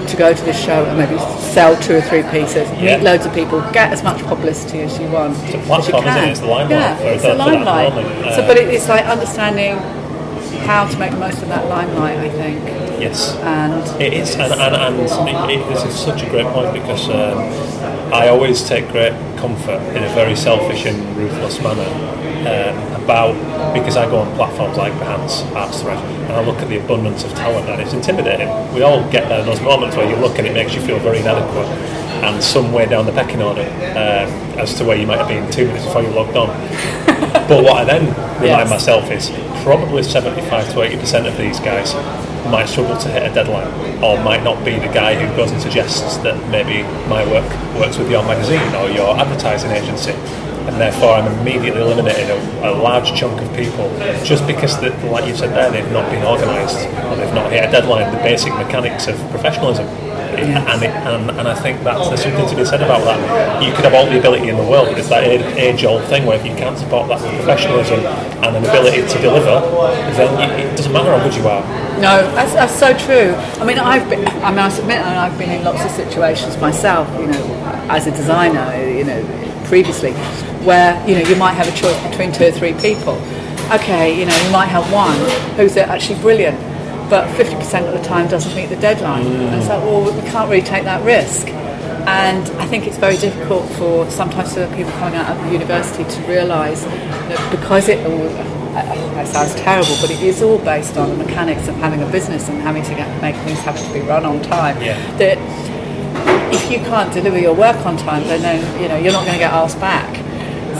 Speaker 2: to go to the show and maybe sell two or three pieces,
Speaker 1: Yeah.
Speaker 2: meet loads of people, get as much publicity as you want.
Speaker 1: It's a
Speaker 2: as you
Speaker 1: platform, isn't it? It's the limelight
Speaker 2: Yeah,
Speaker 1: for-
Speaker 2: it's a limelight. So, but it, it's like understanding how to make the most of that limelight, I think.
Speaker 1: Yes.
Speaker 2: And
Speaker 1: It is, and, and, and it, it, this is such a great point because um, I always take great comfort in a very selfish and ruthless manner um, about because I go on platforms like Behance, ArtsThread, and I look at the abundance of talent, and it's intimidating. We all get there, those moments where you look and it makes you feel very inadequate, and somewhere down the pecking order um, as to where you might have been two minutes before you logged on. but what I then remind
Speaker 2: Yes.
Speaker 1: myself is probably 75 to 80% of these guys might struggle to hit a deadline or might not be the guy who goes and suggests that maybe my work works with your magazine or your advertising agency and therefore I'm immediately eliminating a, a large chunk of people just because, that, like you said there, they've not been organised or they've not hit a deadline, the basic mechanics of professionalism. And, it, and, and I think that's, there's something to be said about that. You could have all the ability in the world, but it's that age old thing where if you can't support that professionalism and an ability to deliver, then it doesn't matter how good you are.
Speaker 2: no, that's, that's so true. I mean, I've been, I must admit, I've been in lots of situations myself, you know, as a designer, you know, previously, where, you know, you might have a choice between two or three people. Okay, you know, you might have one who's actually brilliant, but 50% of the time doesn't meet the deadline. And it's like, well, we can't really take that risk. And I think it's very difficult for sometimes for people coming out of university to realise that because it all, uh, that sounds terrible, but it is all based on the mechanics of having a business and having to get, make things have to be run on time.
Speaker 1: Yeah.
Speaker 2: That if you can't deliver your work on time, then, then you know you're not going to get asked back.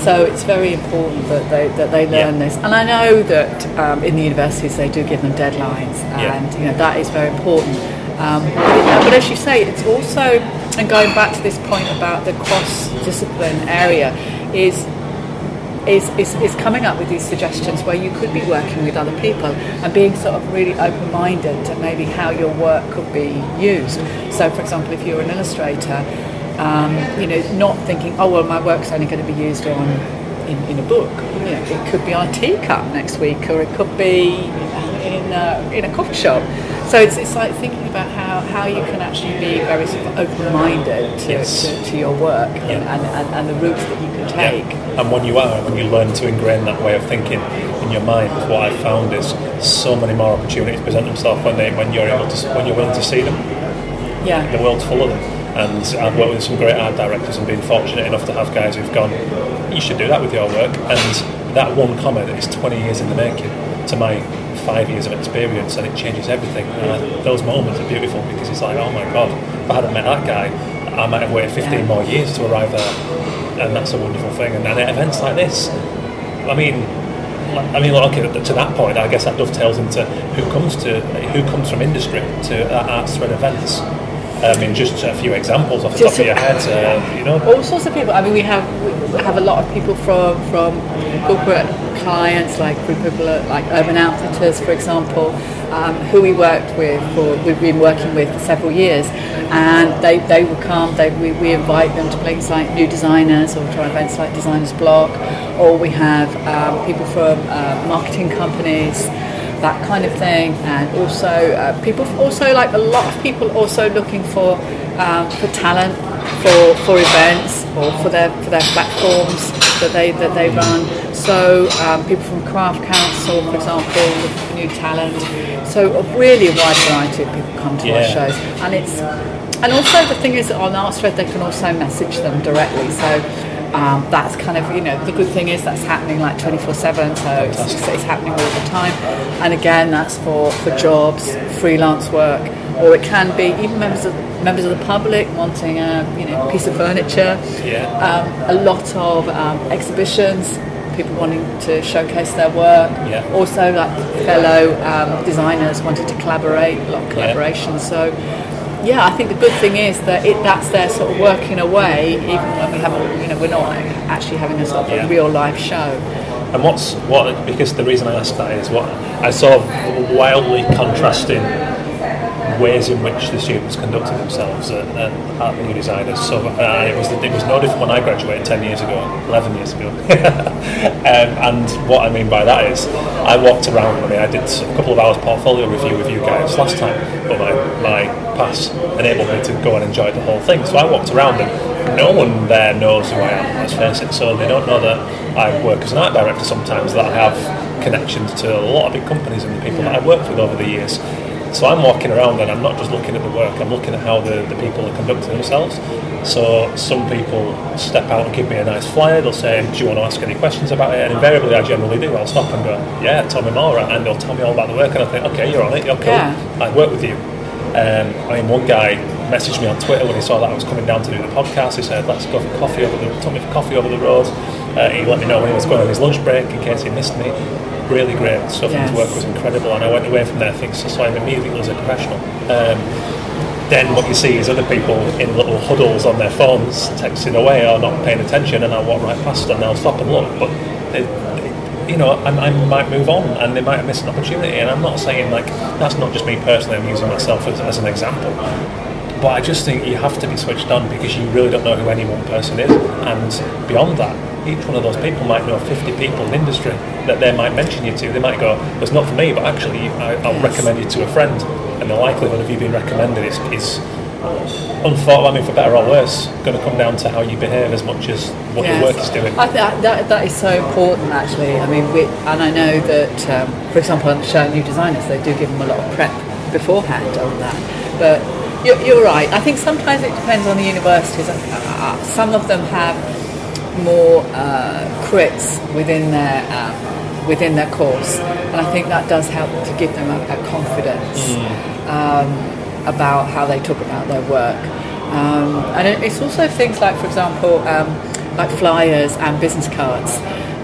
Speaker 2: So it's very important that they that they learn
Speaker 1: Yeah.
Speaker 2: this. And I know that um, in the universities they do give them deadlines,
Speaker 1: Yeah.
Speaker 2: and you know that is very important. Um, but, you know, but as you say, it's also and going back to this point about the cross discipline area is is, is, is coming up with these suggestions where you could be working with other people and being sort of really open minded to maybe how your work could be used. So, for example, if you're an illustrator, um, you know, not thinking, oh, well, my work's only going to be used on in, in a book. You know, it could be on a teacup next week, or it could be in a, in a coffee shop. So it's, it's like thinking about how, how you can actually be very sort of open-minded to,
Speaker 1: Yes.
Speaker 2: to, to your work
Speaker 1: Yeah.
Speaker 2: and, and, and the routes that you can take.
Speaker 1: Yeah. And when you are, when you learn to ingrain that way of thinking in your mind, what I've found is so many more opportunities present themselves when they when you're able to when you're willing to see them.
Speaker 2: Yeah.
Speaker 1: The world's full of them. And I've worked with some great art directors and been fortunate enough to have guys who've gone, you should do that with your work. And that one comment is 20 years in the making to my five years of experience and it changes everything. And those moments are beautiful because it's like, oh my God, if I hadn't met that guy, I might have waited 15
Speaker 2: Yeah.
Speaker 1: more years to arrive there. And that's a wonderful thing. And, and at events like this, I mean, I mean, well, okay, to that point, I guess that dovetails into who comes to who comes from industry to uh, ArtsThread events. I mean, just a few examples off the
Speaker 2: Just
Speaker 1: top of your head, uh, you know.
Speaker 2: all sorts of people. I mean, we have we have a lot of people from from corporate clients, like people like Urban Outfitters, for example, um, who we worked with for we've been working with for several years, and they they will come. They we, we invite them to places like New Designers or to events like Designers Block, or we have um, people from uh, marketing companies that kind of thing, and also uh, people also like a lot of people also looking for um, for talent for for events or for their for their platforms that they that they run. So um, people from Craft Council, for example, looking for new talent. So a really wide variety of people come to our shows, and it's and also the thing is on Artsthread they can also message them directly. So. Um, that's kind of you know the good thing is that's happening like 24 7 so it's, it's, it's happening all the time. And again that's for, for jobs freelance work or it can be even members of members of the public wanting a you know piece of furniture.
Speaker 1: Yeah.
Speaker 2: um, a lot of um, exhibitions people wanting to showcase their work.
Speaker 1: Yeah.
Speaker 2: also like fellow um, designers wanting to collaborate a lot of collaboration so yeah, I think the good thing is that it, that's their sort of working away, even when we haven't, you know, we're not actually having a sort of
Speaker 1: Yeah.
Speaker 2: a real live show.
Speaker 1: And what's what? Because the reason I asked that is what I saw wildly contrasting ways in which the students conducted themselves at, at, at new designers. So uh, it was it was no different when I graduated ten years ago, eleven years ago. um, and what I mean by that is, I walked around. I mean, I did a couple of hours portfolio review with you guys last time, but my my pass enabled me to go and enjoy the whole thing. So I walked around and no one there knows who I am. Let's face it. So they don't know that I work as an art director sometimes. That I have connections to a lot of big companies and the people that I've worked with over the years. So I'm walking around and I'm not just looking at the work, I'm looking at how the, the people are conducting themselves. So some people step out and give me a nice flyer, they'll say, Do you want to ask any questions about it? And invariably I generally do. I'll stop and go, Yeah, tell me more and they'll tell me all about the work and I think, Okay, you're on it, you're cool.
Speaker 2: Yeah.
Speaker 1: I'd work with you. Um, I mean, one guy messaged me on Twitter when he saw that I was coming down to do the podcast. He said, "Let's go for coffee over the took me for coffee over the road." Uh, he let me know when he was going on his lunch break in case he missed me. Really great stuff. and His work was incredible, and I went away from there thinking, so, so I immediately was a professional. Um, then what you see is other people in little huddles on their phones texting away or not paying attention, and I'll walk right past and I'll stop and look. But they, they- you know, I, I might move on and they might miss an opportunity. And I'm not saying like that's not just me personally. I'm using myself as, as an example. But I just think you have to be switched on because you really don't know who any one person is. And beyond that, each one of those people might know 50 people in industry that they might mention you to. They might go, "It's not for me, but actually, I, I'll
Speaker 2: Yes.
Speaker 1: recommend you to a friend." And the likelihood of you being recommended is, is unfortunately, I mean, for better or worse, going to come down to how you behave as much as what
Speaker 2: Yes.
Speaker 1: your work is doing.
Speaker 2: I think that, that, is so important, actually. I mean, we, and I know that, um, for example, on the show New Designers, they do give them a lot of prep beforehand on that. But you're, you're right. I think sometimes it depends on the universities. Some of them have more uh, crits within their um, within their course, and I think that does help to give them a, a confidence um, about how they talk about their work. Um, and it, it's also things like, for example, um, like flyers and business cards.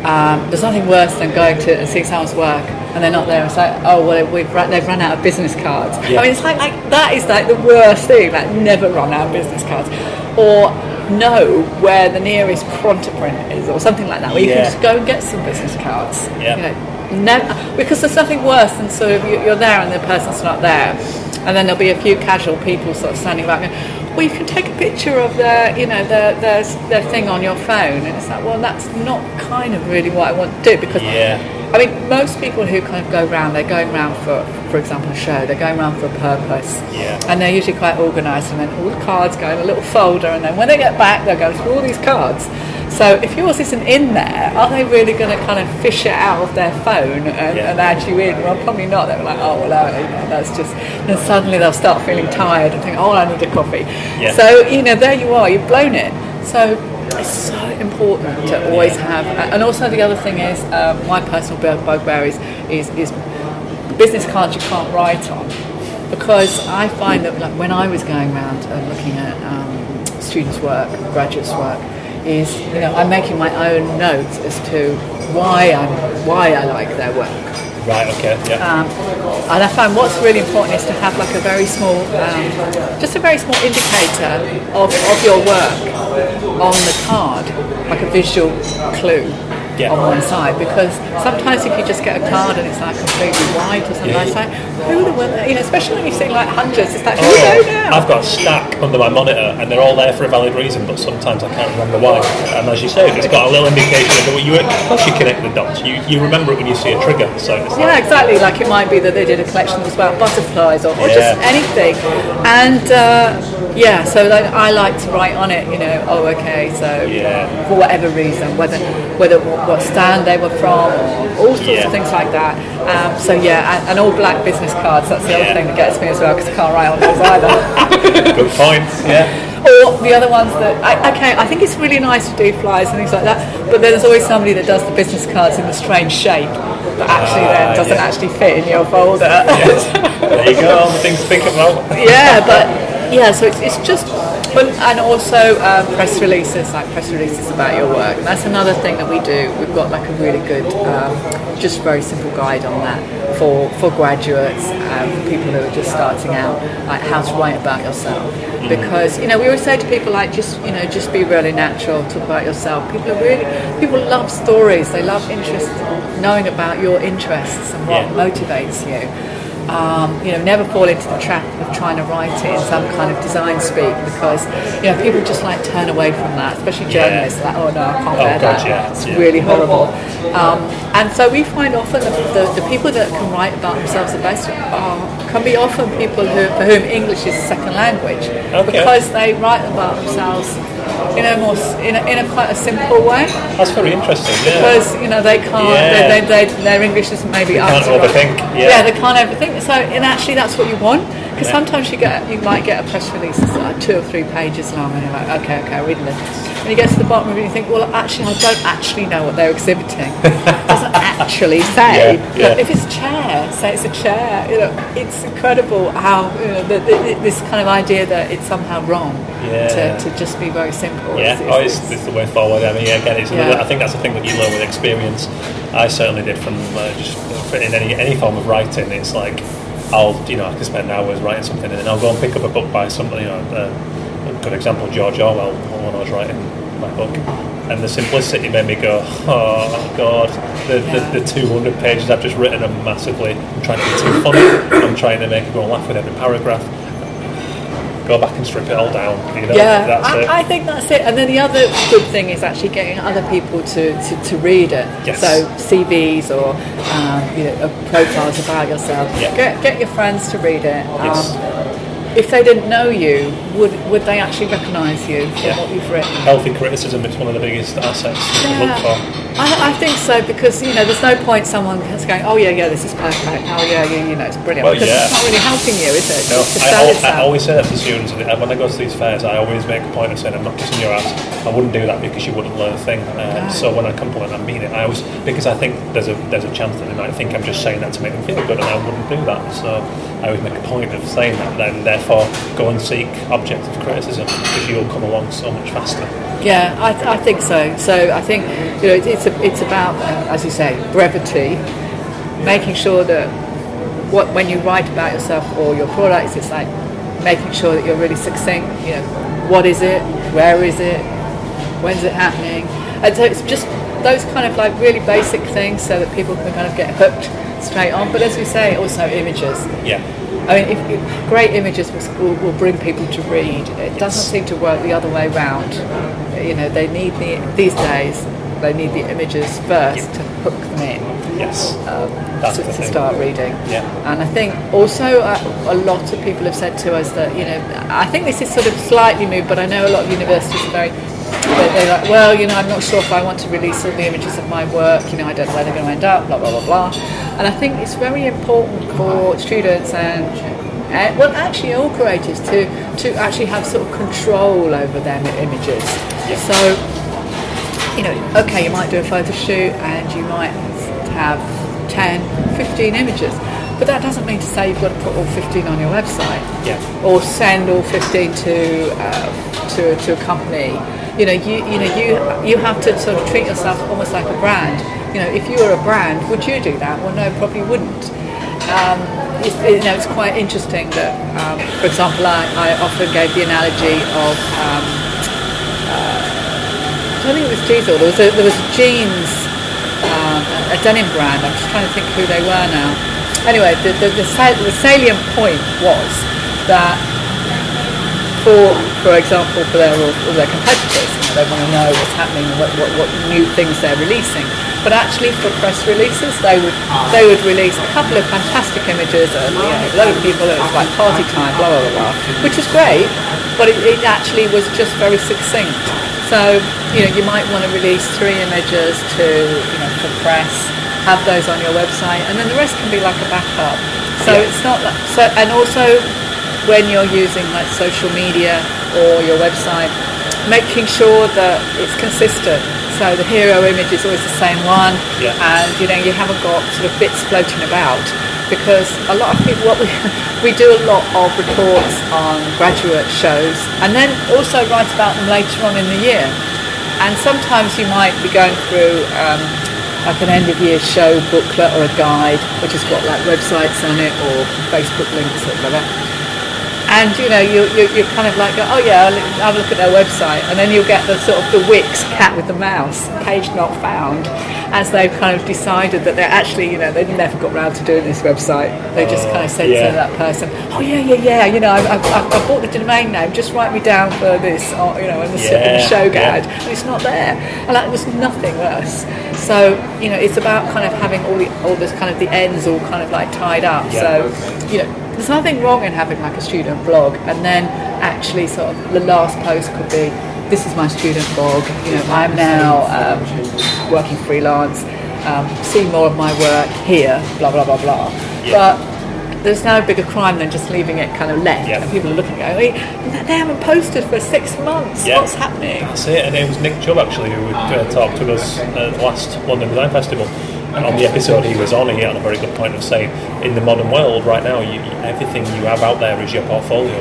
Speaker 2: Um, there's nothing worse than going to and seeing someone's work and they're not there. It's like, oh well, we've run, they've run out of business cards.
Speaker 1: Yeah.
Speaker 2: I mean, it's like, like that is like the worst thing. Like never run out of business cards, or know where the nearest Prontaprint is, or something like that, where you
Speaker 1: Yeah.
Speaker 2: can just go and get some business cards.
Speaker 1: Yeah.
Speaker 2: You know, never, because there's nothing worse than sort of you- you're there and the person's not there, and then there'll be a few casual people sort of standing back. Going, well, you can take a picture of their, you know, their, their their thing on your phone, and it's like, well, that's not kind of really what I want to do because
Speaker 1: Yeah.
Speaker 2: I mean, most people who kind of go round, they're going round for, for example, a show. They're going round for a purpose,
Speaker 1: Yeah.
Speaker 2: and they're usually quite organised. And then all the cards go in a little folder, and then when they get back, they'll go through all these cards. So if yours isn't in there, are they really going to kind of fish it out of their phone and,
Speaker 1: Yeah.
Speaker 2: and add you in? Well, probably not. They're like, oh well, you know, that's just. And suddenly they'll start feeling tired and think, oh, I need a coffee.
Speaker 1: Yeah.
Speaker 2: So you know, there you are. You've blown it. So it's so important to always have. And also the other thing is, um, my personal bugbear is, is is business cards you can't write on, because I find that like when I was going around and looking at um, students' work, graduates' work, is you know I'm making my own notes as to why I'm why I like their work.
Speaker 1: Right. Okay. Yeah.
Speaker 2: Um, and I find what's really important is to have like a very small, um, just a very small indicator of, of your work on the card, like a visual clue
Speaker 1: Yeah.
Speaker 2: on one side. Because sometimes if you just get a card and it's like completely white or something,
Speaker 1: Yeah.
Speaker 2: it's like, who the one, you know, especially when you see like hundreds, it's like, who
Speaker 1: Oh,
Speaker 2: now?
Speaker 1: I've got a stack under my monitor, and they're all there for a valid reason, but sometimes I can't remember why. And as you say, it's got a little indication of what you. Of course, you connect the dots. You you remember it when you see a trigger. So it's
Speaker 2: Yeah,
Speaker 1: like,
Speaker 2: exactly. Like it might be that they did a collection that was about butterflies or, or
Speaker 1: Yeah.
Speaker 2: just anything. And uh, yeah, so like, I like to write on it, you know, oh, okay, so
Speaker 1: Yeah.
Speaker 2: for whatever reason, whether whether what stand they were from, all sorts
Speaker 1: Yeah.
Speaker 2: of things like that. Um, so yeah, and, and all black business cards. That's the
Speaker 1: Yeah.
Speaker 2: other thing that gets me as well because I can't write on those either.
Speaker 1: good point. Yeah.
Speaker 2: Or the other ones that, I, okay, I think it's really nice to do flyers and things like that, but then there's always somebody that does the business cards in a strange shape that actually
Speaker 1: Ah,
Speaker 2: then doesn't
Speaker 1: yeah.
Speaker 2: actually fit in your folder.
Speaker 1: There you go. Things to think about.
Speaker 2: yeah, but yeah, so it's, it's just, but, and also um, press releases, like press releases about your work. And that's another thing that we do. We've got like a really good, um, just very simple guide on that for, for graduates, um, for people who are just starting out, like how to write about yourself. Because, you know, we always say to people like, just, you know, just be really natural, talk about yourself. People are really, people love stories. They love interest, knowing about your interests and what
Speaker 1: Yeah.
Speaker 2: motivates you um, you know, never fall into the trap of trying to write it in some kind of design speak because, you know, people just like turn away from that, especially
Speaker 1: Yeah.
Speaker 2: journalists, like, oh no, I can't
Speaker 1: Oh,
Speaker 2: bear
Speaker 1: God,
Speaker 2: that.
Speaker 1: yeah,
Speaker 2: It's
Speaker 1: yeah.
Speaker 2: really horrible. Um, and so we find often that the, the people that can write about themselves the best are, can be often people who, for whom English is a second language
Speaker 1: Okay.
Speaker 2: because they write about themselves in a more, in a, in a quite a simple way
Speaker 1: That's very interesting. Yeah.
Speaker 2: because you know they can't
Speaker 1: Yeah.
Speaker 2: they, they, they, their English isn't maybe up
Speaker 1: can't overthink, yeah.
Speaker 2: they can't overthink so and actually that's what you want because
Speaker 1: Yeah.
Speaker 2: sometimes you get you might get a press release that's like two or three pages long and you're like okay okay I'm reading it and you get to the bottom of it and you think well actually I don't actually know what they're exhibiting it doesn't actually say
Speaker 1: Yeah, yeah.
Speaker 2: But if it's a chair say it's a chair you know it's incredible how you know the, the, this kind of idea that it's somehow wrong to, to just be very simple
Speaker 1: Yeah,
Speaker 2: is- is-
Speaker 1: oh, it's, it's the way forward. I mean, yeah, again, it's I think that's the thing that you learn with experience. I certainly did from uh, just in any any form of writing. It's like I'll, you know, I can spend hours writing something, and then I'll go and pick up a book by somebody. You know, uh, a good example, George Orwell, when I was writing my book. And the simplicity made me go, oh God, the,
Speaker 2: Yeah.
Speaker 1: the, the 200 pages I've just written are massively, I'm trying to be too funny, I'm trying to make everyone laugh with every paragraph. Go back and strip it all down, you know,
Speaker 2: Yeah. I, I think that's it. And then the other good thing is actually getting other people to, to, to read it.
Speaker 1: Yes.
Speaker 2: So CVs or um, you know, profiles about yourself.
Speaker 1: Yeah.
Speaker 2: Get, get your friends to read it.
Speaker 1: Yes.
Speaker 2: Um, if they didn't know you, would would they actually recognise you for
Speaker 1: Yeah.
Speaker 2: what you've written?
Speaker 1: healthy criticism is one of the biggest assets to look for.
Speaker 2: I, I think so because you know there's no point someone is going oh yeah yeah this is perfect oh yeah yeah you know it's brilliant
Speaker 1: Well,
Speaker 2: because
Speaker 1: yeah.
Speaker 2: it's not really helping you is it
Speaker 1: No, I,
Speaker 2: sell
Speaker 1: al-
Speaker 2: itself.
Speaker 1: I always say that to students when I go to these fairs. I always make a point of saying I'm not kissing your ass. I wouldn't do that because you wouldn't learn a thing. Um,
Speaker 2: No.
Speaker 1: So when I compliment, I mean it. I always because I think there's a there's a chance that they might think I'm just saying that to make them feel good, and I wouldn't do that. So I always make a point of saying that. Then therefore, go and seek objective criticism because you'll come along so much faster.
Speaker 2: Yeah, I, th- I think so. So I think you know it's a, it's about as you say brevity, making sure that what when you write about yourself or your products, it's like making sure that you're really succinct. You know, what is it? Where is it? When's it happening? And so it's just those kind of like really basic things so that people can kind of get hooked straight on. But as we say, also images.
Speaker 1: Yeah.
Speaker 2: I mean, if, if great images will, will bring people to read. It doesn't seem to work the other way round. You know, they need the these days. They need the images first to hook them in
Speaker 1: Yes.
Speaker 2: um,
Speaker 1: That's
Speaker 2: to,
Speaker 1: the
Speaker 2: to start reading.
Speaker 1: Yeah.
Speaker 2: And I think also uh, a lot of people have said to us that you know I think this is sort of slightly moved, but I know a lot of universities are very. they- They're like, well, you know, I'm not sure if I want to release all the images of my work. You know, I don't know where they're going to end up. Blah blah blah blah. And I think it's very important for students and. Uh, well, actually, all creatives to to actually have sort of control over their images. So, you know, okay, you might do a photo shoot and you might have 10, 15 images, but that doesn't mean to say you've got to put all 15 on your website
Speaker 1: Yeah.
Speaker 2: or send all 15 to, uh, to, to a company. You know, you, you know, you, you have to sort of treat yourself almost like a brand. You know, if you were a brand, would you do that? Well, no, probably wouldn't. Um, it's, you know, it's quite interesting that, um, for example, I, I often gave the analogy of um, I think it was Diesel. There was a, there was jeans, um, a denim brand. I'm just trying to think who they were now. Anyway, the, the, the, sal- the salient point was that for, for example, for their, all, their competitors, you know, they want to know what's happening, what, what, what new things they're releasing. But actually, for press releases, they would they would release a couple of fantastic images, and you know, a lot of people. It was like party time, blah blah blah, which was great. But it, it actually was just very succinct. So you know, you might want to release three images to you know for press, have those on your website, and then the rest can be like a backup. So
Speaker 1: Yeah.
Speaker 2: it's not like, so, and also when you're using like social media or your website, making sure that it's consistent. So the hero image is always the same one,
Speaker 1: Yeah.
Speaker 2: and you know you haven't got sort of bits floating about because a lot of people what we we do a lot of reports on graduate shows and then also write about them later on in the year. And sometimes you might be going through um, like an end of year show booklet or a guide which has got like websites on it or Facebook links or whatever. And you know, you, you, you're kind of like, oh yeah, I'll have a look at their website, and then you'll get the sort of the Wix cat with the mouse, page not found, as they've kind of decided that they're actually, you know, they never got round to doing this website. They just kind of said
Speaker 1: yeah.
Speaker 2: to that person, oh yeah, yeah, yeah, you know, I, I, I bought the domain name, just write me down for this, or, you know, in the, in the
Speaker 1: Yeah,
Speaker 2: show
Speaker 1: yeah.
Speaker 2: guide, and it's not there. And that was nothing worse. So you know, it's about kind of having all the all this kind of the ends all kind of like tied up.
Speaker 1: Yeah.
Speaker 2: So you know, there's nothing wrong in having like a student blog, and then actually sort of the last post could be, this is my student blog. You know, I'm now um, working freelance. Um, see more of my work here. Blah blah blah blah.
Speaker 1: Yeah.
Speaker 2: But there's no bigger crime than just leaving it kind of left,
Speaker 1: Yeah.
Speaker 2: and people are looking at it. They haven't posted for six months.
Speaker 1: Yeah.
Speaker 2: What's happening?
Speaker 1: That's it, and it was Nick Chubb actually who uh, talked to us at the last London Design Festival. And on the episode he was on, he had a very good point of saying, in the modern world right now, you, everything you have out there is your portfolio.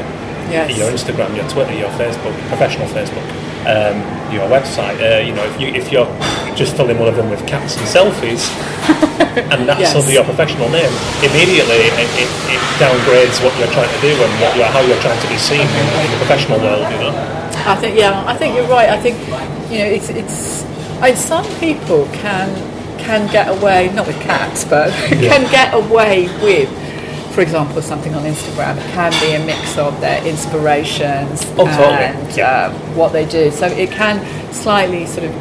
Speaker 2: Yes.
Speaker 1: Your Instagram, your Twitter, your Facebook, professional Facebook, um, your website. Uh, you know, if you if you're just filling one of them with cats and selfies, and that's
Speaker 2: Yes.
Speaker 1: under your professional name, immediately it, it, it downgrades what you're trying to do and what you're, how you're trying to be seen in, in the professional world. You know.
Speaker 2: I think yeah, I think you're right. I think you know it's it's. I, some people can can get away not with cats, but can get away with, for example, something on Instagram. It can be a mix of their inspirations
Speaker 1: Oh, totally.
Speaker 2: and
Speaker 1: Yeah.
Speaker 2: um, what they do. So it can slightly sort of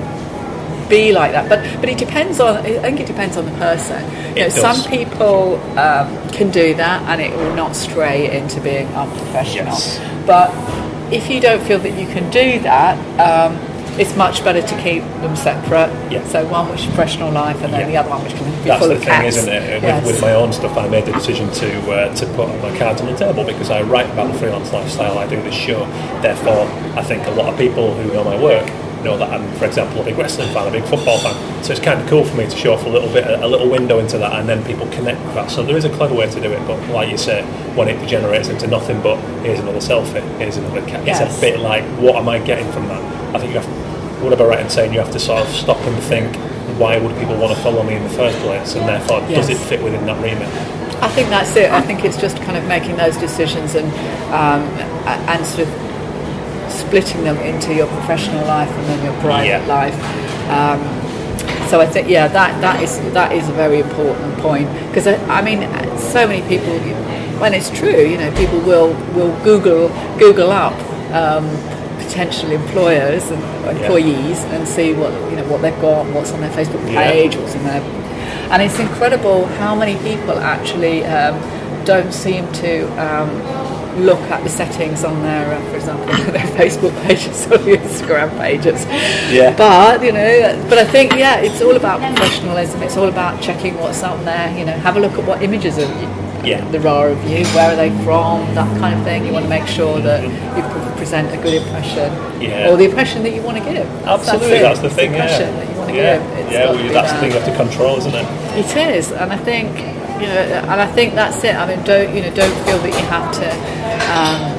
Speaker 2: be like that, but but it depends on. I think it depends on the person. You know, some people um, can do that, and it will not stray into being unprofessional.
Speaker 1: Yes.
Speaker 2: But if you don't feel that you can do that, um, it's much better to keep them separate.
Speaker 1: Yeah.
Speaker 2: So one which is professional life, and then
Speaker 1: Yeah.
Speaker 2: the other one which can be
Speaker 1: That's
Speaker 2: full
Speaker 1: the thing,
Speaker 2: cats.
Speaker 1: isn't it?
Speaker 2: Yes.
Speaker 1: With, with my own stuff, I made the decision to uh, to put my cards on the table because I write about the freelance lifestyle. I do this show. Therefore, I think a lot of people who know my work know that I'm, for example, a big wrestling fan, a big football fan. So it's kind of cool for me to show off a little bit, a little window into that, and then people connect with that. So there is a clever way to do it, but like you say, when it degenerates into nothing but here's another selfie, here's another cat, it's a bit like what am I getting from that? I think you have. Am I right in saying? You have to sort of stop and think why would people want to follow me in the first place, and therefore does it fit within that remit?
Speaker 2: I think that's it. I think it's just kind of making those decisions and um, and sort of splitting them into your professional life and then your private
Speaker 1: Yeah.
Speaker 2: life. Um, so I think yeah, that that is that is a very important point because I, I mean, so many people, when it's true, you know, people will will Google Google up. Um, potential employers and employees and see what you know what they've got, what's on their Facebook
Speaker 1: Yeah.
Speaker 2: page, what's on their and it's incredible how many people actually um, don't seem to um, look at the settings on their, uh, for example, their Facebook pages or their Instagram pages.
Speaker 1: Yeah.
Speaker 2: But you know, but I think yeah, it's all about professionalism. It's all about checking what's out there. You know, have a look at what images you,
Speaker 1: Yeah.
Speaker 2: there are of you. Where are they from? That kind of thing. You want to make sure that you present a good impression,
Speaker 1: Yeah.
Speaker 2: or the impression that you want to give.
Speaker 1: Absolutely,
Speaker 2: it.
Speaker 1: that's, the thing.
Speaker 2: impression
Speaker 1: yeah,
Speaker 2: that you want to
Speaker 1: yeah,
Speaker 2: give. It's
Speaker 1: yeah. well, that's the thing you have to control, isn't it?
Speaker 2: It is, and I think you know, and I think that's it. I mean, don't you know, don't feel that you have to. Um,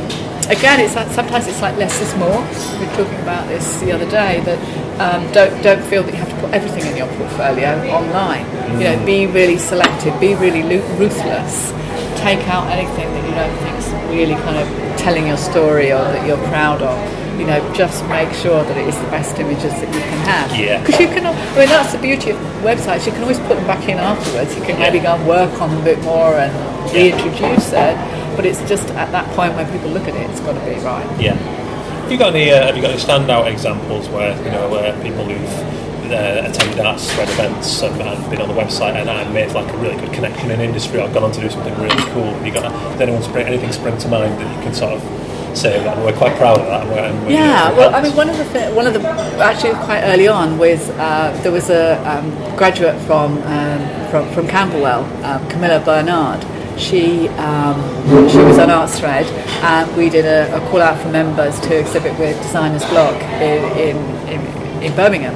Speaker 2: again, it's sometimes it's like less is more. We were talking about this the other day that um, don't don't feel that you have to put everything in your portfolio online. You know, be really selective, be really ruthless. Take out anything that you don't think's really kind of telling your story or that you're proud of. You know, just make sure that it is the best images that you can have.
Speaker 1: Yeah.
Speaker 2: Because you can, I mean, that's the beauty of websites. You can always put them back in afterwards. You can maybe go and work on them a bit more and reintroduce it. But it's just at that point when people look at it, it's got to be right.
Speaker 1: Yeah. Have you got any? Uh, have you got any standout examples where you know where people who've uh, attended ArtsThread events and, and been on the website and, and made like a really good connection in industry or gone on to do something really cool? Have you got? Does anyone spring anything spring to mind that you can sort of say that we're quite proud of that? And we're, and we're,
Speaker 2: Yeah,
Speaker 1: know,
Speaker 2: well, I mean, one of the one of the actually quite early on was uh, there was a um, graduate from um, from, from Camberwell, um, Camilla Bernard. She um, she was on ArtsThread, and we did a, a call out for members to exhibit with Designers Block in in, in, in Birmingham,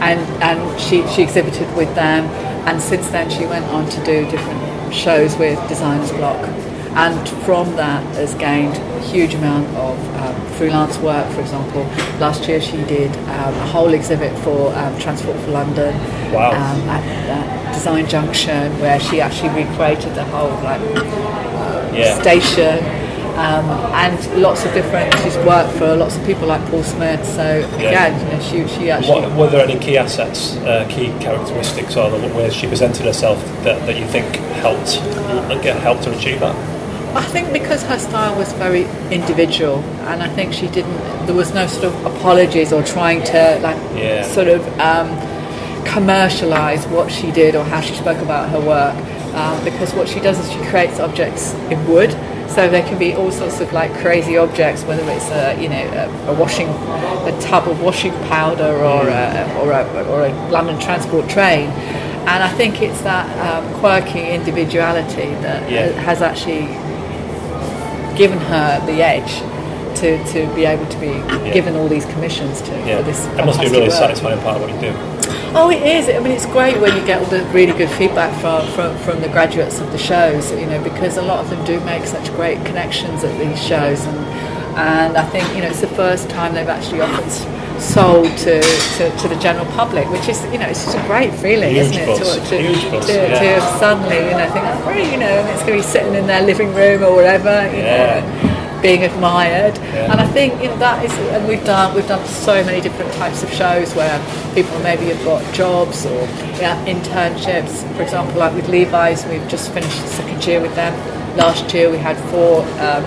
Speaker 2: and and she, she exhibited with them, and since then she went on to do different shows with Designers Block and from that has gained a huge amount of um, freelance work. For example, last year she did um, a whole exhibit for um, Transport for London
Speaker 1: Wow.
Speaker 2: um, at, at Design Junction, where she actually recreated the whole like
Speaker 1: yeah.
Speaker 2: station. Um, and lots of different. She's worked for lots of people like Paul Smith. So
Speaker 1: Yeah.
Speaker 2: again, you know, she she actually
Speaker 1: What, were there any key assets, uh, key characteristics, or the ways she presented herself that, that you think helped uh, helped her achieve that?
Speaker 2: I think because her style was very individual, and I think she didn't. There was no sort of apologies or trying to like
Speaker 1: Yeah.
Speaker 2: sort of um, commercialize what she did or how she spoke about her work. Um, because what she does is she creates objects in wood, so there can be all sorts of like crazy objects, whether it's a you know a, a washing a tub of washing powder or a, or a, or a London Transport train. And I think it's that um, quirky individuality that
Speaker 1: Yeah.
Speaker 2: has actually given her the edge to, to be able to be given all these commissions to
Speaker 1: Yeah,
Speaker 2: for this.
Speaker 1: that must be a really
Speaker 2: work.
Speaker 1: satisfying part of what you do.
Speaker 2: Oh, it is. I mean, it's great when you get all the really good feedback from, from, from the graduates of the shows, you know, because a lot of them do make such great connections at these shows. And, and I think, you know, it's the first time they've actually s- sold to, to, to the general public, which is, you know, it's just a great feeling,
Speaker 1: Huge
Speaker 2: isn't it? To, to,
Speaker 1: huge
Speaker 2: to,
Speaker 1: yeah.
Speaker 2: to suddenly, you know, think, oh, great, you know, and it's going to be sitting in their living room or whatever, you
Speaker 1: Yeah.
Speaker 2: know, being admired.
Speaker 1: Yeah.
Speaker 2: And I think you know, that is, and we've done we've done so many different types of shows where people maybe have got jobs or yeah, internships. For example, like with Levi's, we've just finished the second year with them. Last year we had four. Um,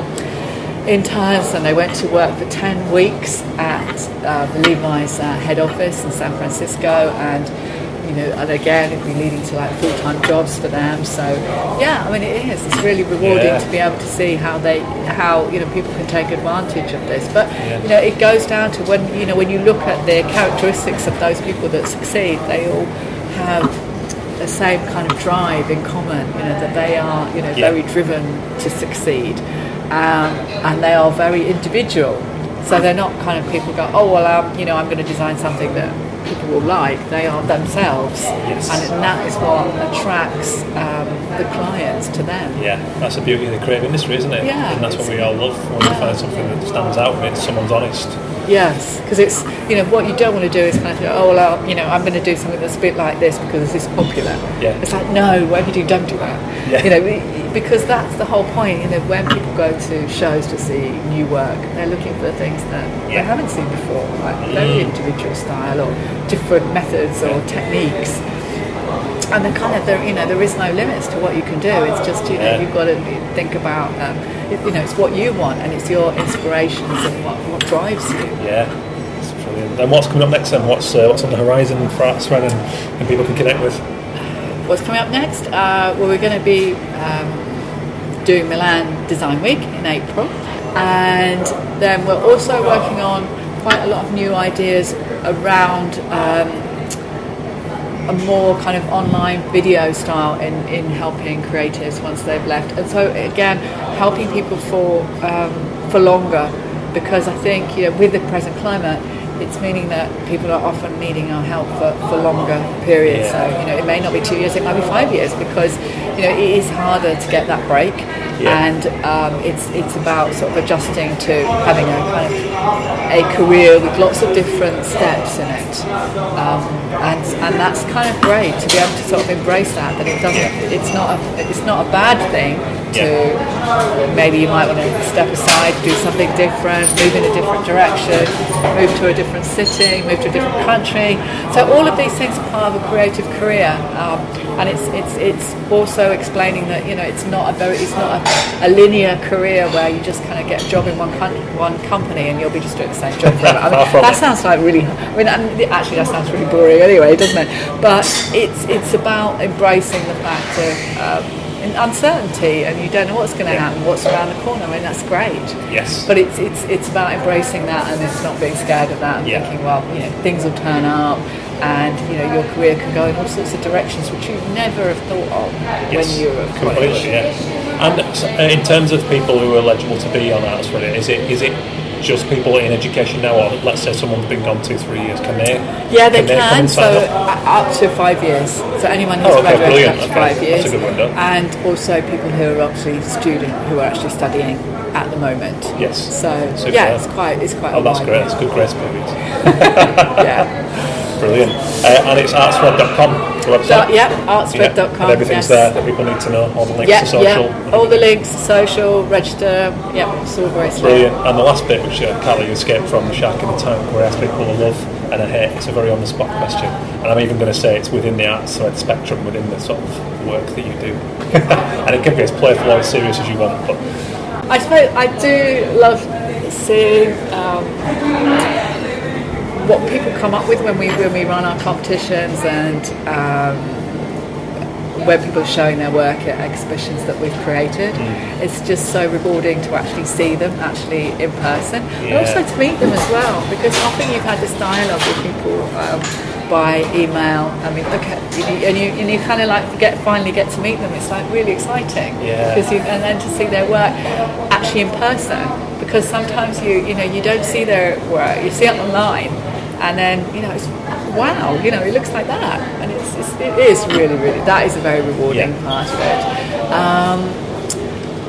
Speaker 2: interns and they went to work for 10 weeks at uh, the Levi's uh, head office in San Francisco and you know and again it'd be leading to like full-time jobs for them so yeah I mean it is it's really rewarding
Speaker 1: Yeah.
Speaker 2: to be able to see how they how you know people can take advantage of this but
Speaker 1: Yeah.
Speaker 2: you know it goes down to when you know when you look at the characteristics of those people that succeed they all have the same kind of drive in common you know that they are you know
Speaker 1: Yeah.
Speaker 2: very driven to succeed um, and they are very individual so they're not kind of people go oh well um, you know I'm going to design something that people will like. They are themselves,
Speaker 1: Yes.
Speaker 2: and that is what attracts um, the clients to them.
Speaker 1: Yeah, that's the beauty of the creative industry, isn't it?
Speaker 2: Yeah.
Speaker 1: And that's what we all love when we find something that stands out and it's someone's honest.
Speaker 2: Yes, because it's you know what you don't want to do is kind of go, oh well, I'll, you know I'm going to do something that's a bit like this because this is popular.
Speaker 1: Yeah.
Speaker 2: It's like no, whatever you do, don't do that.
Speaker 1: Yeah.
Speaker 2: You know, because that's the whole point. You know, when people go to shows to see new work, they're looking for things that they haven't seen before, like very individual style or different methods or techniques. And they're kind of there, you know, there is no limits to what you can do. It's just you know
Speaker 1: Yeah.
Speaker 2: you've got to think about, um, you know, it's what you want and it's your inspirations and what, what drives you.
Speaker 1: Yeah. And what's coming up next then? What's uh, what's on the horizon for ArtsThread and, and people can connect with?
Speaker 2: What's coming up next? Uh, well, we're going to be um, doing Milan Design Week in April, and then we're also working on quite a lot of new ideas around um, a more kind of online video style in, in helping creatives once they've left. And so again, helping people for um, for longer, because I think you know with the present climate. It's meaning that people are often needing our help for, for longer periods.
Speaker 1: Yeah.
Speaker 2: So you know, it may not be two years, it might be five years, because you know it is harder to get that break,
Speaker 1: Yeah.
Speaker 2: and um, it's it's about sort of adjusting to having a kind of a career with lots of different steps in it, um, and and that's kind of great to be able to sort of embrace that. That it doesn't, it's not a, it's not a bad thing to maybe you might want to step aside, do something different, move in a different direction, move to a different city, move to a different country. So all of these things are part of a creative career, um, and it's it's it's also explaining that you know it's not a very it's not a, a linear career where you just kind of get a job in one coun- one company and you'll be just doing the same job forever. I mean, that sounds like really. I mean, and actually that sounds really boring anyway, doesn't it? But it's it's about embracing the fact of. Um, in uncertainty and you don't know what's going to
Speaker 1: Yeah.
Speaker 2: happen, what's around the corner. I mean, that's great.
Speaker 1: Yes.
Speaker 2: But it's it's it's about embracing that and it's not being scared of that and
Speaker 1: Yeah.
Speaker 2: thinking, well, you know, things will turn up and you know your career can go in all sorts of directions which you never have thought of when you were at
Speaker 1: completely, yeah. And uh, in terms of people who are eligible to be on ArtsThread, is it is it just people in education now, or let's say someone's been gone two, three years, can they?
Speaker 2: Yeah, they
Speaker 1: come
Speaker 2: can. So
Speaker 1: up?
Speaker 2: up to five years. So anyone who's
Speaker 1: Oh, okay,
Speaker 2: graduated up to
Speaker 1: Okay,
Speaker 2: five
Speaker 1: that's
Speaker 2: years,
Speaker 1: a good window.
Speaker 2: and also people who are actually student who are actually studying at the moment.
Speaker 1: Yes.
Speaker 2: So
Speaker 1: Super.
Speaker 2: yeah, it's quite it's quite.
Speaker 1: Oh, that's great. That's good grace period.
Speaker 2: Yeah.
Speaker 1: Brilliant. Uh, and it's artsthread.com, the website.
Speaker 2: Yeah, artsthread.com.
Speaker 1: And everything's
Speaker 2: yes.
Speaker 1: there that people need to know, all the links
Speaker 2: Yeah,
Speaker 1: to social.
Speaker 2: yeah. All the links, social, register. Yeah, it's all very.
Speaker 1: Brilliant. And the last bit, which uh, Callie escaped from the Shark in the Tank, where I ask people to love and a hate. It's a very on-the-spot question, and I'm even going to say it's within the arts spectrum, within the sort of work that you do. and it can be as playful or as serious as you want. But
Speaker 2: I suppose I do love seeing um, what people come up with when we when we run our competitions and um, when people are showing their work at exhibitions that we've created.
Speaker 1: Mm.
Speaker 2: It's just so rewarding to actually see them actually in person and
Speaker 1: Yeah.
Speaker 2: also to meet them as well because often you've had this dialogue with people. Um, by email, I mean, okay, you- and you and you kind of like get finally get to meet them. It's like really exciting
Speaker 1: Yeah.
Speaker 2: because you, and then to see their work actually in person because sometimes you you know you don't see their work you see it online and then you know it's wow you know it looks like that. And it's, it's it is really really that is a very rewarding
Speaker 1: Yeah.
Speaker 2: part of it. Um,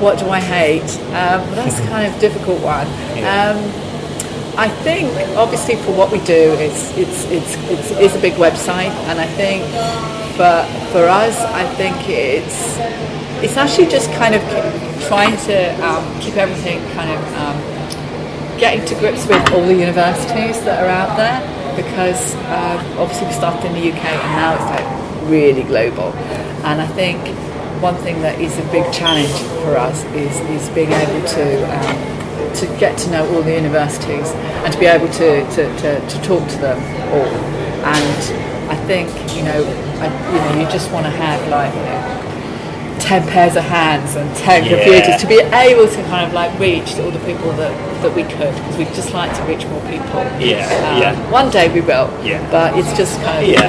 Speaker 2: what do I hate? Um, well, that's kind of difficult one.
Speaker 1: Yeah.
Speaker 2: um, I think obviously for what we do it's it's it's it's, it's a big website. And I think for for us I think it's it's actually just kind of trying to um, keep everything kind of um, getting to grips with all the universities that are out there because uh, obviously we started in the UK and now it's like really global. And I think one thing that is a big challenge for us is, is being able to um, to get to know all the universities and to be able to, to, to, to talk to them all. And I think you know I, you know you just want to have like you know 10 pairs of hands and 10
Speaker 1: Yeah.
Speaker 2: computers to be able to kind of like reach all the people that, that we could because we'd just like to reach more people.
Speaker 1: Yeah,
Speaker 2: Um,
Speaker 1: yeah.
Speaker 2: One day we will.
Speaker 1: Yeah.
Speaker 2: But it's just kind of
Speaker 1: Yeah.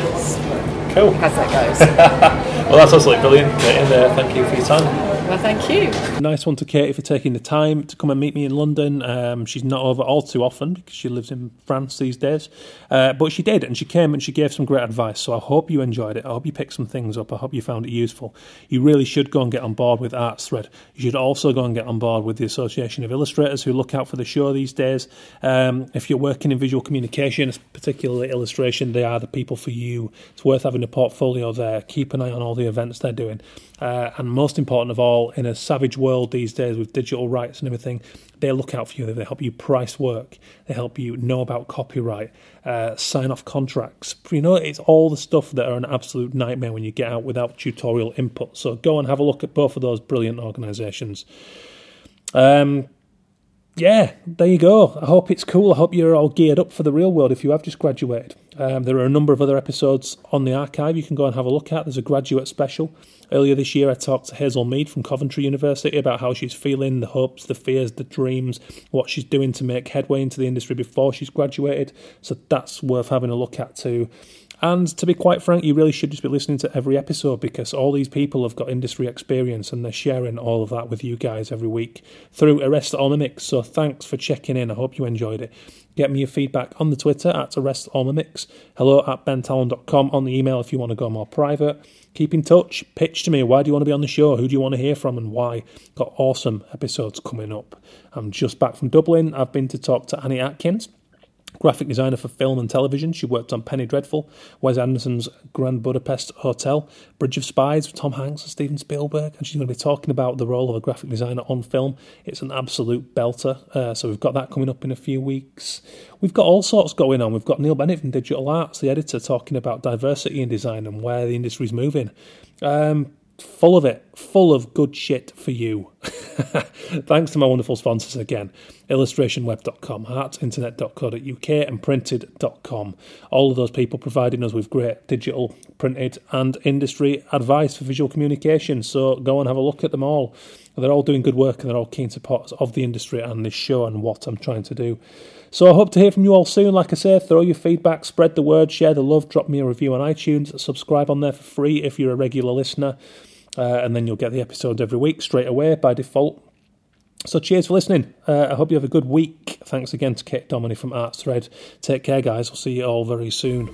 Speaker 1: cool.
Speaker 2: as that goes.
Speaker 1: Well, that's absolutely brilliant. Uh, And uh, thank you for your time.
Speaker 2: Well, thank you.
Speaker 1: Nice one to Katie for taking the time to come and meet me in London. Um, she's not over all too often because she lives in France these days. Uh, but she did, and she came and she gave some great advice. So I hope you enjoyed it. I hope you picked some things up. I hope you found it useful. You really should go and get on board with ArtsThread. You should also go and get on board with the Association of Illustrators who look out for the show these days. Um, if you're working in visual communication, particularly illustration, they are the people for you. It's worth having a portfolio there. Keep an eye on all the events they're doing. Uh, and most important of all, in a savage world these days with digital rights and everything, they look out for you. They help you price work. They help you know about copyright, uh, sign off contracts. You know, it's all the stuff that are an absolute nightmare when you get out without tutorial input. So go and have a look at both of those brilliant organisations. Um, yeah, there you go. I hope it's cool. I hope you're all geared up for the real world if you have just graduated. Um, there are a number of other episodes on the archive you can go and have a look at. There's a graduate special. Earlier this year, I talked to Hazel Mead from Coventry University about how she's feeling, the hopes, the fears, the dreams, what she's doing to make headway into the industry before she's graduated. So that's worth having a look at too. And to be quite frank, you really should just be listening to every episode because all these people have got industry experience and they're sharing all of that with you guys every week through Arrest All Mimics. So thanks for checking in. I hope you enjoyed it. Get me your feedback on the Twitter at Arrest All Mimics. Hello at bentallon.com on the email if you want to go more private. Keep in touch. Pitch to me. Why do you want to be on the show? Who do you want to hear from and why? Got awesome episodes coming up. I'm just back from Dublin. I've been to talk to Annie Atkins graphic designer for film and television. She worked on Penny Dreadful, Wes Anderson's Grand Budapest Hotel, Bridge of Spies with Tom Hanks and Steven Spielberg, and she's going to be talking about the role of a graphic designer on film. It's an absolute belter. Uh, so we've got that coming up in a few weeks. We've got all sorts going on. We've got Neil Bennett from Digital Arts, the editor, talking about diversity in design and where the industry's moving. Um, full of it, full of good shit for you. Thanks to my wonderful sponsors again illustrationweb.com, artinternet.co.uk, and printed.com. All of those people providing us with great digital, printed, and industry advice for visual communication. So go and have a look at them all. They're all doing good work and they're all keen supporters of the industry and this show and what I'm trying to do. So I hope to hear from you all soon. Like I say, throw your feedback, spread the word, share the love, drop me a review on iTunes, subscribe on there for free if you're a regular listener. Uh, and then you'll get the episodes every week straight away by default. So cheers for listening. Uh, I hope you have a good week. Thanks again to Kate Dominy from ArtsThread. Take care, guys. We'll see you all very soon.